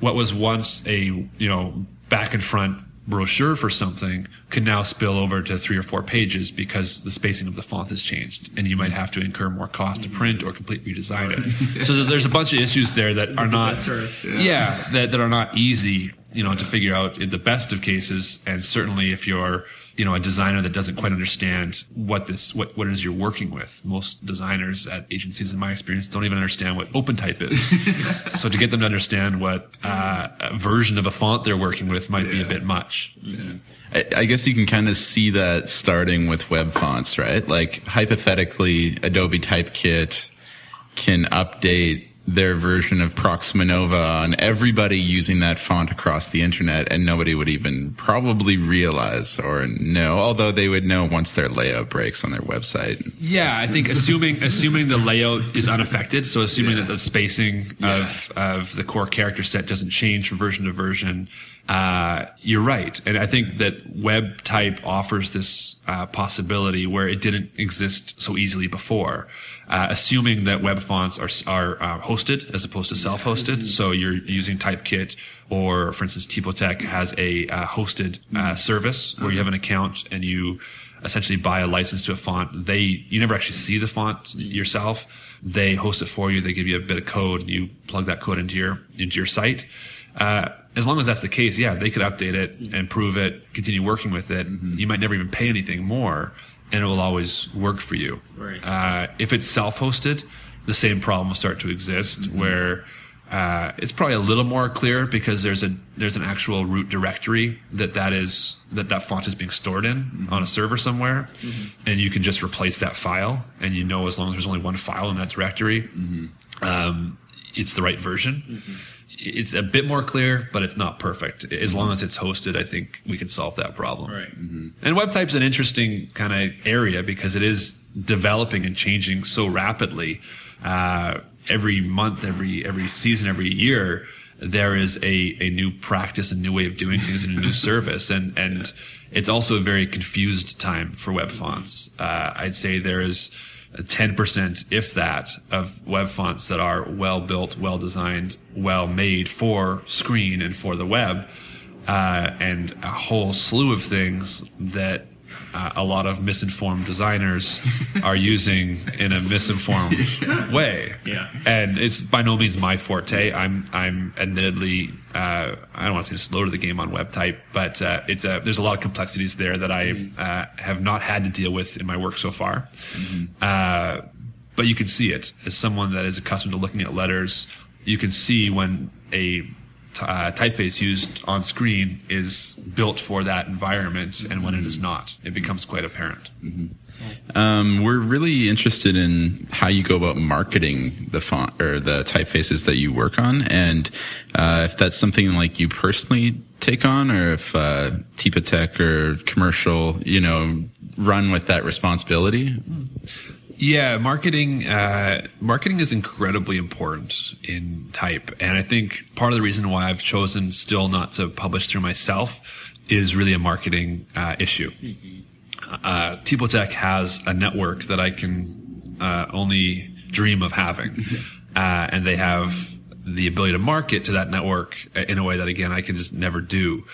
what was once a you know back and front brochure for something could now spill over to three or four pages because the spacing of the font has changed and you might have to incur more cost to print or completely redesign it. So there's- there's a bunch of issues there that are not yeah, that, that are not easy you know to figure out in the best of cases and certainly if you're you know a designer that doesn't quite understand what this what, what it is you're working with. Most designers at agencies in my experience don't even understand what OpenType is. So to get them to understand what uh, a version of a font they're working with might be a bit much. I, I guess you can kind of see that starting with web fonts, right? Like hypothetically, Adobe Typekit can update their version of Proxima Nova on everybody using that font across the internet and nobody would even probably realize or know, although they would know once their layout breaks on their website. Yeah, I think assuming assuming the layout is unaffected, so assuming that the spacing of of the core character set doesn't change from version to version, uh, you're right, and I think that web type offers this uh, possibility where it didn't exist so easily before. Uh, assuming that web fonts are are uh, hosted as opposed to self-hosted, so you're using Typekit or, for instance, Typotheque has a uh, hosted uh, service where you have an account and you essentially buy a license to a font. They, you never actually see the font yourself. They host it for you. They give you a bit of code and you plug that code into your, into your site. Uh, as long as that's the case, yeah, they could update it, improve it, continue working with it. You might never even pay anything more and it will always work for you. Right. Uh, if it's self-hosted, the same problem will start to exist where, uh, it's probably a little more clear because there's a there's an actual root directory that that is that that font is being stored in on a server somewhere, and you can just replace that file, and you know as long as there's only one file in that directory, um, it's the right version. It's a bit more clear, but it's not perfect. As long as it's hosted, I think we can solve that problem. Right. And web type's an interesting kind of area because it is developing and changing so rapidly. Uh, every month, every every season, every year, there is a, a new practice, a new way of doing things, and a new service. And and it's also a very confused time for web fonts. Uh, I'd say there is. 10%, if that, of web fonts that are well built, well designed, well made for screen and for the web uh, and a whole slew of things that uh, a lot of misinformed designers are using in a misinformed way. Yeah. And it's by no means my forte. I'm I'm admittedly uh, I don't want to say slow to the game on web type, but uh, it's a, there's a lot of complexities there that I uh, have not had to deal with in my work so far. Uh, but you can see it as someone that is accustomed to looking at letters. You can see when a uh, typeface used on screen is built for that environment and when it is not. It becomes quite apparent. Um, we're really interested in how you go about marketing the font or the typefaces that you work on, and uh, if that's something like you personally take on, or if uh, Tech or commercial, you know, run with that responsibility. Yeah, marketing uh, marketing is incredibly important in type, and I think part of the reason why I've chosen still not to publish through myself is really a marketing uh, issue. Uh, Typotheque has a network that I can uh, only dream of having, uh, and they have the ability to market to that network in a way that again I can just never do.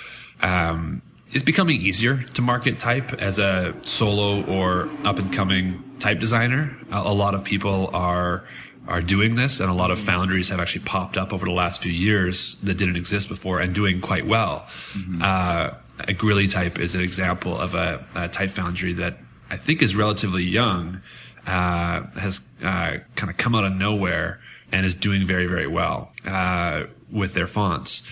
Um, it's becoming easier to market type as a solo or up and coming type designer. A, lot of people are are doing this, and a lot of foundries have actually popped up over the last few years that didn't exist before and doing quite well. Mm-hmm. Uh, a type is an example of a, a, type foundry that I think is relatively young, uh, has uh, kind of come out of nowhere and is doing very very well uh, with their fonts.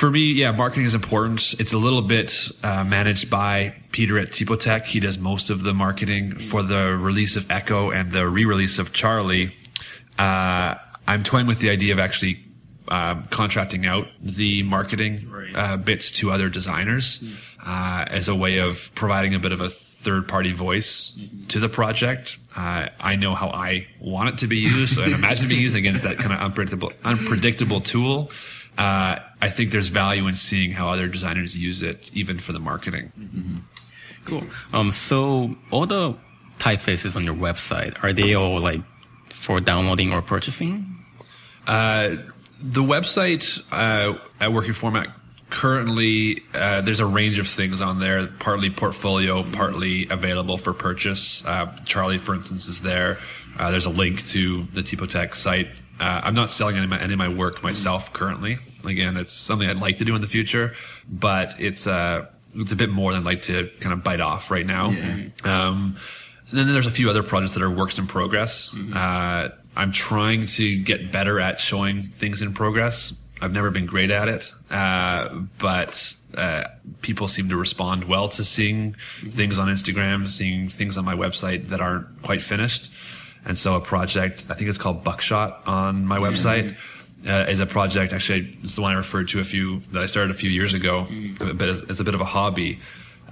For me, yeah, marketing is important. It's a little bit uh, managed by Peter at Typotheque. He does most of the marketing for the release of Echo and the re-release of Charlie. Uh, I'm toying with the idea of actually um, contracting out the marketing uh, bits to other designers uh, as a way of providing a bit of a third party voice to the project. Uh, I know how I want it to be used, so I imagine being used against that kind of unpredictable, unpredictable tool uh, I think there's value in seeing how other designers use it, even for the marketing. Mm-hmm. Cool. Um, so all the typefaces on your website are they all like for downloading or purchasing? Uh, the website uh, at Working Format currently uh, there's a range of things on there partly portfolio partly available for purchase uh, charlie for instance is there uh, there's a link to the Typotheque site uh, i'm not selling any of, my, any of my work myself currently Again, it's something I'd like to do in the future, but it's uh, it's a bit more than I'd like to kind of bite off right now. Yeah. Um, then there's a few other projects that are works in progress. Mm-hmm. Uh, I'm trying to get better at showing things in progress. I've never been great at it, uh, but uh, people seem to respond well to seeing mm-hmm. things on Instagram, seeing things on my website that aren't quite finished. And so a project, I think it's called Buckshot on my website uh, is a project. Actually, it's the one I referred to a few that I started a few years ago, mm. but as, as, a bit of a hobby.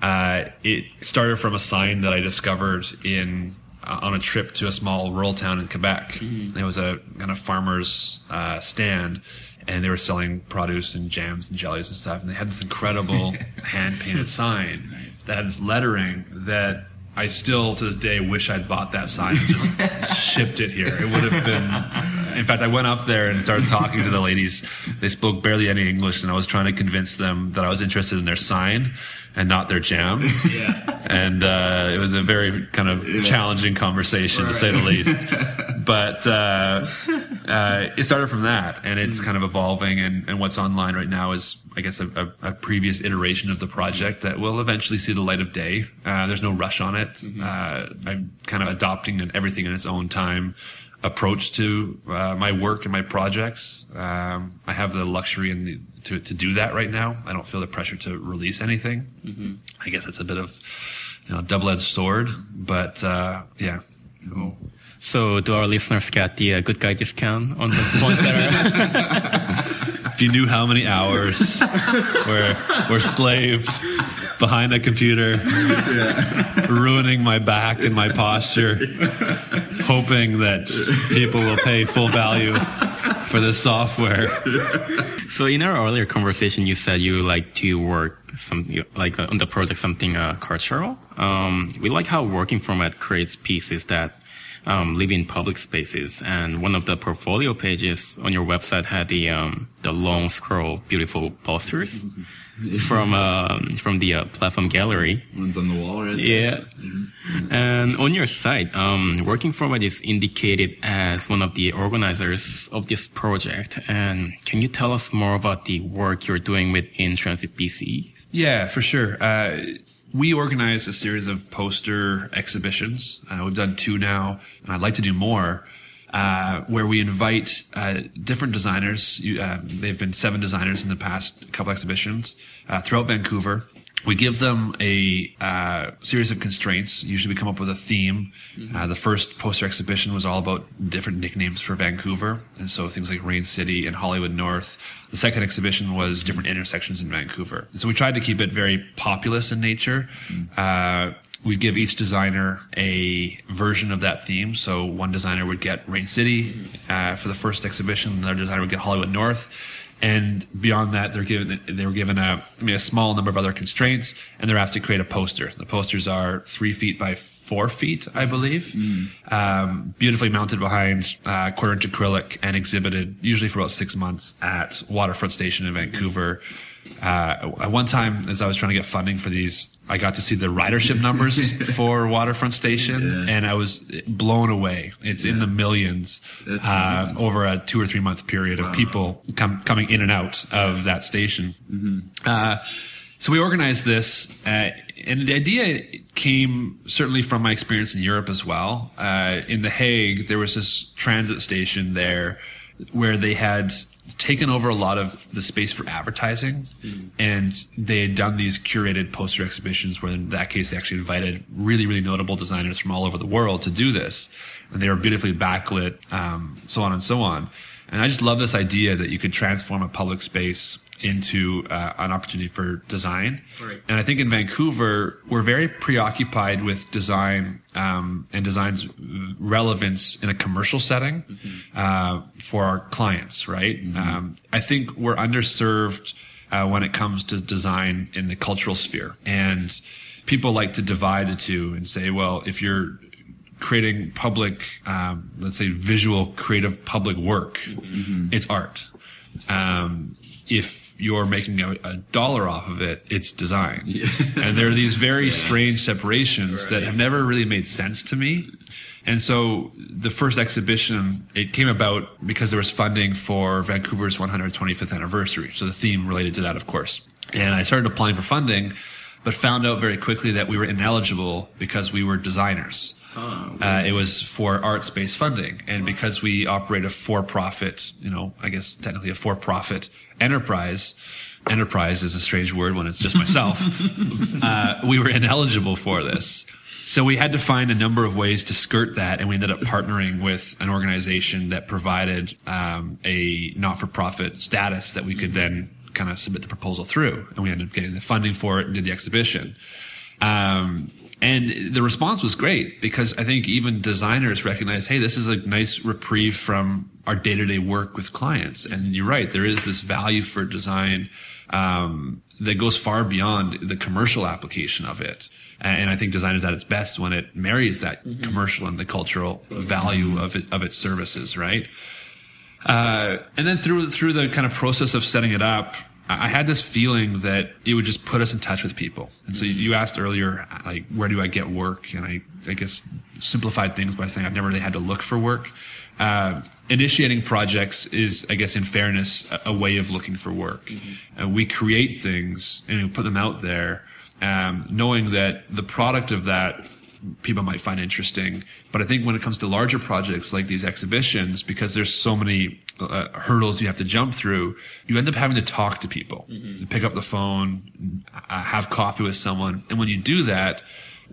Uh, it started from a sign that I discovered in uh, on a trip to a small rural town in Quebec. Mm. It was a kind of farmer's uh, stand, and they were selling produce and jams and jellies and stuff. And they had this incredible hand painted sign nice. that had this lettering that I still to this day wish I'd bought that sign and just shipped it here. It would have been. In fact, I went up there and started talking to the ladies. They spoke barely any English, and I was trying to convince them that I was interested in their sign and not their jam. Yeah. And uh, it was a very kind of yeah. challenging conversation right. to say the least. but uh, uh, it started from that, and it's kind of evolving. And, and what's online right now is, I guess, a, a, a, previous iteration of the project that will eventually see the light of day. Uh, there's no rush on it. Mm-hmm. Uh, I'm kind of adopting everything in its own time approach to uh, my work and my projects. Um, I have the luxury and to to do that right now. I don't feel the pressure to release anything. Mm-hmm. I guess it's a bit of you know double edged sword, but uh, yeah. Cool. So, do our listeners get the uh, good guy discount on the points that are? if you knew how many hours we're we're slaved behind a computer, yeah. ruining my back and my posture, hoping that people will pay full value for this software. So, in our earlier conversation, you said you like to work some like uh, on the project something uh, cultural. Um, we like how working format creates pieces that um, live in public spaces. And one of the portfolio pages on your website had the um, the long scroll, beautiful posters from uh, from the uh, platform gallery. One's on the wall, right? Yeah. Mm-hmm. And on your site, um, Working Format is indicated as one of the organizers of this project. And can you tell us more about the work you're doing with In Transit BC? Yeah, for sure. Uh, we organize a series of poster exhibitions. Uh, we've done two now, and I'd like to do more. Uh, where we invite uh, different designers. You, uh, they've been seven designers in the past couple exhibitions uh, throughout Vancouver. We give them a uh, series of constraints. Usually, we come up with a theme. Mm-hmm. the first poster exhibition was all about different nicknames for Vancouver, and so things like Rain City and Hollywood North. The second exhibition was different intersections in Vancouver. so we tried to keep it very populous in nature. Mm-hmm. We give each designer a version of that theme. So one designer would get Rain City uh, for the first exhibition, another designer would get Hollywood North. And beyond that, they're given they were given a I mean a small number of other constraints, and they're asked to create a poster. The posters are three feet by four feet, I believe, um, beautifully mounted behind uh, quarter inch acrylic and exhibited usually for about six months at Waterfront Station in Vancouver. Uh, at one time, as I was trying to get funding for these, I got to see the ridership numbers for Waterfront Station, Yeah. and I was blown away. It's in the millions uh, over a two or three month period of people com- coming in and out of that station. Uh, so we organized this, uh, and the idea came certainly from my experience in Europe as well. Uh, in The Hague, there was this transit station there where they had taken over a lot of the space for advertising and they had done these curated poster exhibitions where in that case they actually invited really really notable designers from all over the world to do this. And they were beautifully backlit um, so on and so on. And i just love this idea that you could transform a public space into uh, an opportunity for design. Right. And I think in Vancouver, we're very preoccupied with design um, and design's relevance in a commercial setting uh, for our clients, right? Um, I think we're underserved uh, when it comes to design in the cultural sphere. And people like to divide the two and say, well, if you're creating public, um, let's say visual creative public work, it's art. Um, if you're making a, a dollar off of it, it's design. and there are these very strange separations that have never really made sense to me. And so the first exhibition, it came about because there was funding for Vancouver's 125th anniversary. So the theme related to that, of course. And I started applying for funding, but found out very quickly that we were ineligible because we were designers. Uh, it was for arts-based funding, and because we operate a for-profit, you know, I guess technically a for-profit enterprise. Enterprise is a strange word when it's just myself. uh, we were ineligible for this. So we had to find a number of ways to skirt that, and we ended up partnering with an organization that provided um, a not-for-profit status that we could then kind of submit the proposal through, and we ended up getting the funding for it and did the exhibition. Um, and the response was great because I think even designers recognize, hey, this is a nice reprieve from our day to day work with clients. And you're right, there is this value for design um, that goes far beyond the commercial application of it. And I think design is at its best when it marries that commercial and the cultural value of it, of its services, right? Uh, and then through through the kind of process of setting it up, I had this feeling that it would just put us in touch with people. And so you asked earlier, like, where do I get work? And I, I guess, simplified things by saying I've never really had to look for work. Uh, initiating projects is, I guess, in fairness, a, a way of looking for work. Uh, we create things and we put them out there, um, knowing that the product of that people might find interesting. But I think when it comes to larger projects like these exhibitions, because there's so many uh, hurdles you have to jump through, you end up having to talk to people, You pick up the phone, uh, have coffee with someone. And when you do that,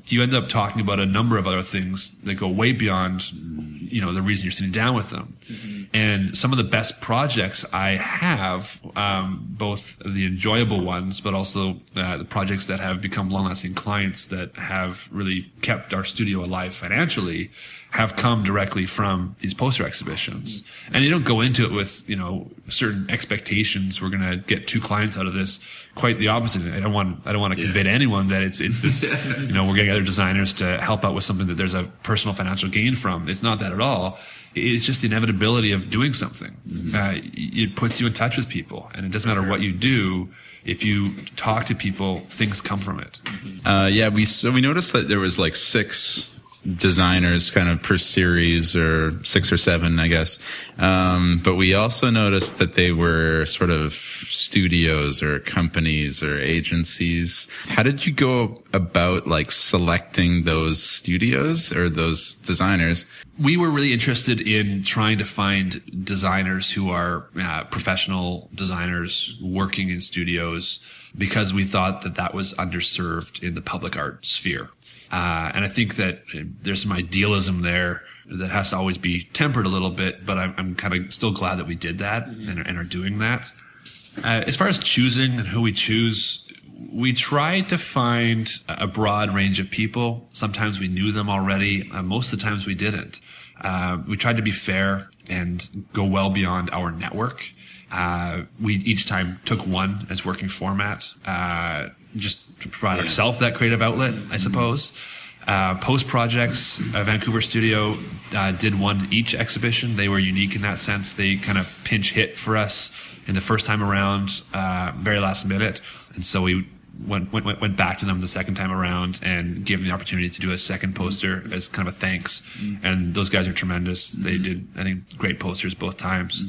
you end up talking about a number of other things that go way beyond, you know, the reason you're sitting down with them. And some of the best projects I have, um, both the enjoyable ones, but also uh, the projects that have become long-lasting clients that have really kept our studio alive financially, have come directly from these poster exhibitions. And you don't go into it with, you know, certain expectations. We're going to get two clients out of this. Quite the opposite. I don't want, I don't want to convey to anyone that it's, it's this, you know, we're getting other designers to help out with something that there's a personal financial gain from. It's not that at all. It's just the inevitability of doing something. Uh, it puts you in touch with people and it doesn't matter what you do. If you talk to people, things come from it. Uh, yeah, we so we noticed that there was like six designers kind of per series or six or seven, I guess. Um, but we also noticed that they were sort of studios or companies or agencies. How did you go about like selecting those studios or those designers? we were really interested in trying to find designers who are uh, professional designers working in studios because we thought that that was underserved in the public art sphere. Uh, and I think that uh, there's some idealism there that has to always be tempered a little bit, but I'm, I'm kind of still glad that we did that and, and are doing that. Uh, as far as choosing and who we choose, we tried to find a broad range of people. Sometimes we knew them already. Uh, most of the times we didn't. Uh, we tried to be fair and go well beyond our network. Uh, we each time took one as working format, uh, just to provide ourselves that creative outlet, I suppose. Uh, post projects, uh, Vancouver studio uh, did one each exhibition. They were unique in that sense. They kind of pinch hit for us in the first time around, uh, very last minute, and so we went, went went back to them the second time around and gave them the opportunity to do a second poster as kind of a thanks. And those guys are tremendous. They did, I think, great posters both times.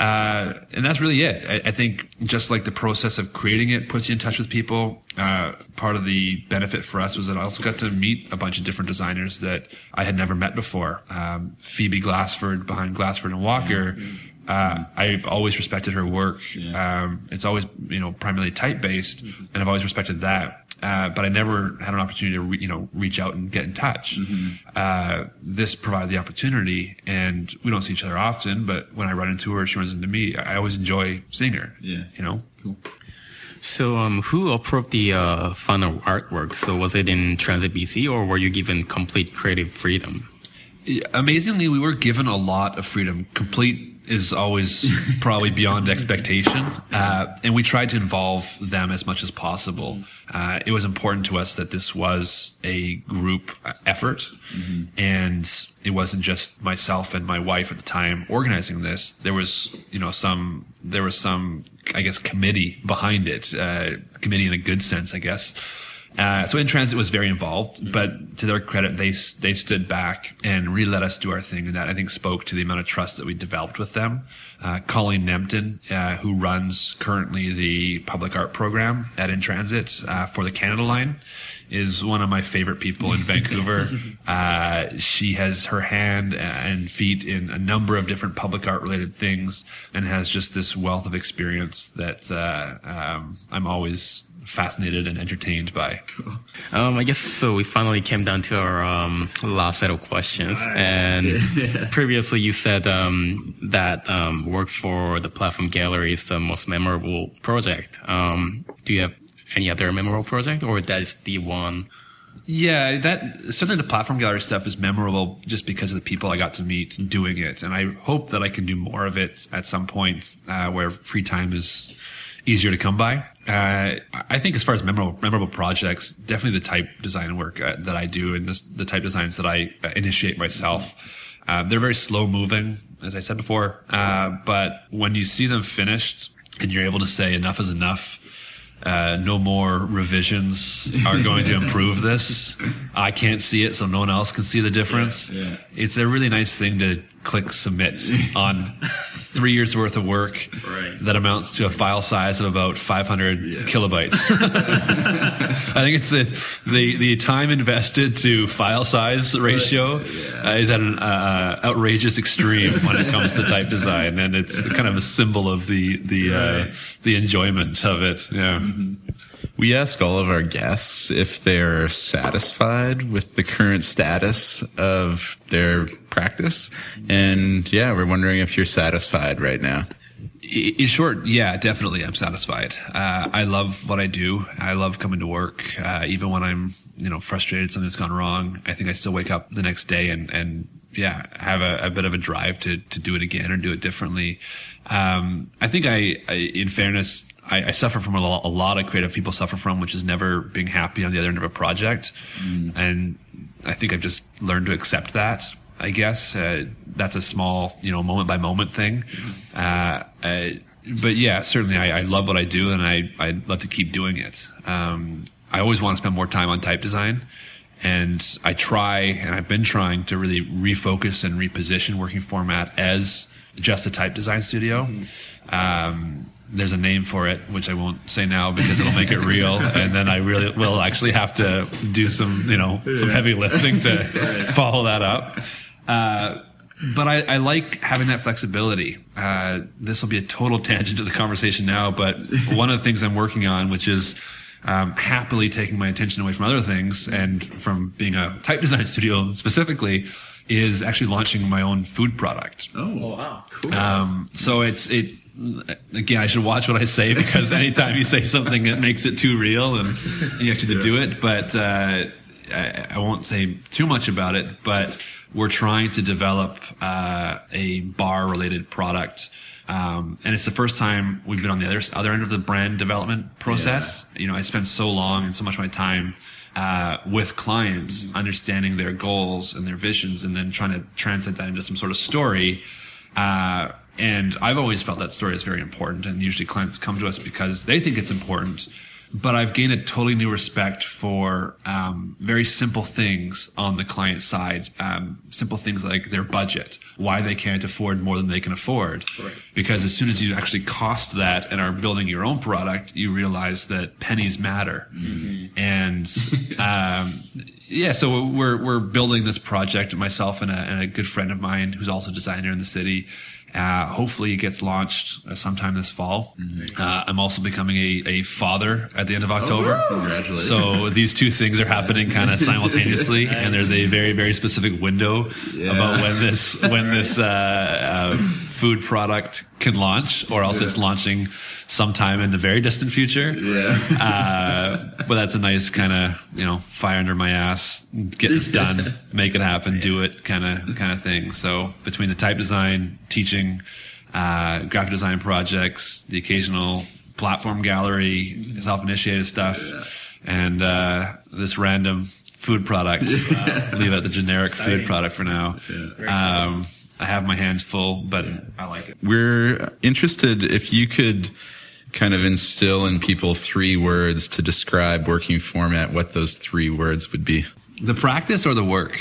Uh, and that's really it. I, I, think just like the process of creating it puts you in touch with people. Uh, part of the benefit for us was that I also got to meet a bunch of different designers that I had never met before. Um, Phoebe Glasfurd behind Glasfurd and Walker. Uh, I've always respected her work. Um, it's always, you know, primarily type based, and I've always respected that. Uh, but I never had an opportunity to, re- you know, reach out and get in touch. Uh, this provided the opportunity, and we don't see each other often. But when I run into her, she runs into me. I always enjoy seeing her. Yeah. you know. So, um, who approved the uh, final artwork? So, was it in Transit BC, or were you given complete creative freedom? Amazingly, we were given a lot of freedom. Complete is always probably beyond expectation. Uh, and we tried to involve them as much as possible. Uh, it was important to us that this was a group effort and it wasn't just myself and my wife at the time organizing this. There was, you know, some, there was some, I guess, committee behind it, uh, committee in a good sense, I guess. Uh, so in transit was very involved, but to their credit, they they stood back and really let us do our thing, and that I think spoke to the amount of trust that we developed with them. Uh, Colleen Nempton, uh, who runs currently the public art program at In Transit uh, for the Canada Line, is one of my favorite people in Vancouver. Uh, she has her hand and feet in a number of different public art related things, and has just this wealth of experience that uh, um, I'm always fascinated and entertained by. Um, I guess so. We finally came down to our um, last set of questions. And previously, you said um, that um, work for the Platform Gallery is the most memorable project. Um, do you have any other memorable project, or that is the one? Yeah, that certainly the platform gallery stuff is memorable just because of the people I got to meet doing it, and I hope that I can do more of it at some point uh, where free time is easier to come by. Uh, I think as far as memorable memorable projects, definitely the type design work uh, that I do and this, the type designs that I uh, initiate myself. Uh, they're very slow moving, as I said before, uh, but when you see them finished and you're able to say enough is enough uh, no more revisions are going to improve this. I can't see it, so no one else can see the difference. Yeah, yeah. It's a really nice thing to click submit on three years worth of work Right. that amounts to a file size of about 500 kilobytes. I think it's the, the, the time invested to file size ratio uh, is at an uh, outrageous extreme when it comes to type design, and it's kind of a symbol of the the uh, the enjoyment of it. Yeah. We ask all of our guests if they're satisfied with the current status of their practice. And yeah, we're wondering if you're satisfied right now. In short, yeah, definitely, I'm satisfied. Uh, I love what I do. I love coming to work, uh, even when I'm, you know, frustrated something's gone wrong. I think I still wake up the next day and and yeah, have a, a bit of a drive to to do it again or do it differently. Um, I think I, I in fairness. I, I suffer from a lot, a lot of creative people suffer from, which is never being happy on the other end of a project. And I think I've just learned to accept that. I guess uh, that's a small, you know, moment by moment thing. Uh, uh, but yeah, certainly I, I love what I do, and I I'd love to keep doing it. Um, I always want to spend more time on type design, and I try, and I've been trying to really refocus and reposition working format as just a type design studio. Um, there's a name for it, which I won't say now because it'll make it real, and then I really will actually have to do some, you know, some heavy lifting to follow that up. Uh, but I, I like having that flexibility. Uh, this will be a total tangent to the conversation now, but one of the things I'm working on, which is um, happily taking my attention away from other things and from being a type design studio specifically, is actually launching my own food product. Oh, wow. Um, so it's it again, I should watch what I say because anytime you say something, it makes it too real and you actually to do it. But uh, I, I, won't say too much about it. But we're trying to develop uh, a bar related product. Um, and it's the first time we've been on the other other end of the brand development process. Yeah. You know, I spent so long and so much of my time uh, with clients, mm-hmm. understanding their goals and their visions, and then trying to translate that into some sort of story. Uh, and I've always felt that story is very important. And usually clients come to us because they think it's important. But I've gained a totally new respect for um, very simple things on the client side. Um, simple things like their budget, why they can't afford more than they can afford. Right. Because as soon as you actually cost that and are building your own product, you realize that pennies matter. Mm-hmm. And um, yeah, so we're we're building this project. Myself and a, and a good friend of mine who's also a designer in the city uh, hopefully, it gets launched uh, sometime this fall. Mm-hmm. Uh, I'm also becoming a, a father at the end of October. Oh, Congratulations! So these two things are happening kind of simultaneously, and there's a very very specific window yeah. about when this when this uh, uh, food product can launch, or else yeah. it's launching sometime in the very distant future. Yeah. Uh, but that's a nice kind of, you know, fire under my ass, get this done, make it happen, do it kind of, kind of thing. So between the type design, teaching, uh, graphic design projects, the occasional platform gallery, self-initiated stuff, yeah. and, uh, this random food product, uh, leave it the generic food product for now. Yeah. Um, I have my hands full, but I like it. We're interested if you could kind of instill in people three words to describe working format, what those three words would be. The practice or the work?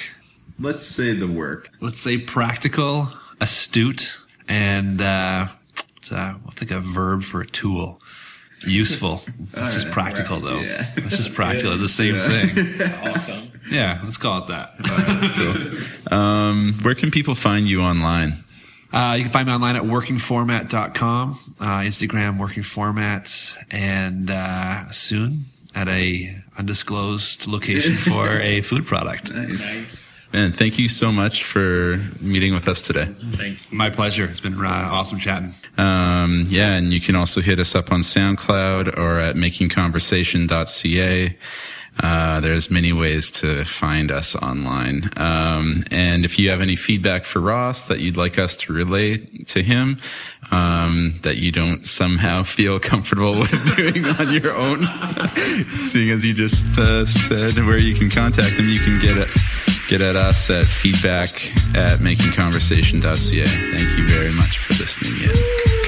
Let's say the work. Let's say practical, astute, and uh, it's, uh, what's like a verb for a tool? Useful. That's just practical, right. though. Yeah. That's just practical. the same yeah. thing. awesome. Yeah, let's call it that. cool. um, where can people find you online? Uh, you can find me online at workingformat.com, uh, Instagram working format, and uh, soon at a undisclosed location for a food product. Nice. Man, thank you so much for meeting with us today. Thank you. My pleasure. It's been uh, awesome chatting. Um, yeah, and you can also hit us up on SoundCloud or at makingconversation.ca. Uh, there's many ways to find us online. Um, and if you have any feedback for Ross that you'd like us to relay to him, um, that you don't somehow feel comfortable with doing on your own, seeing as you just uh, said where you can contact him, you can get it. Get at us at feedback at makingconversation.ca. Thank you very much for listening in.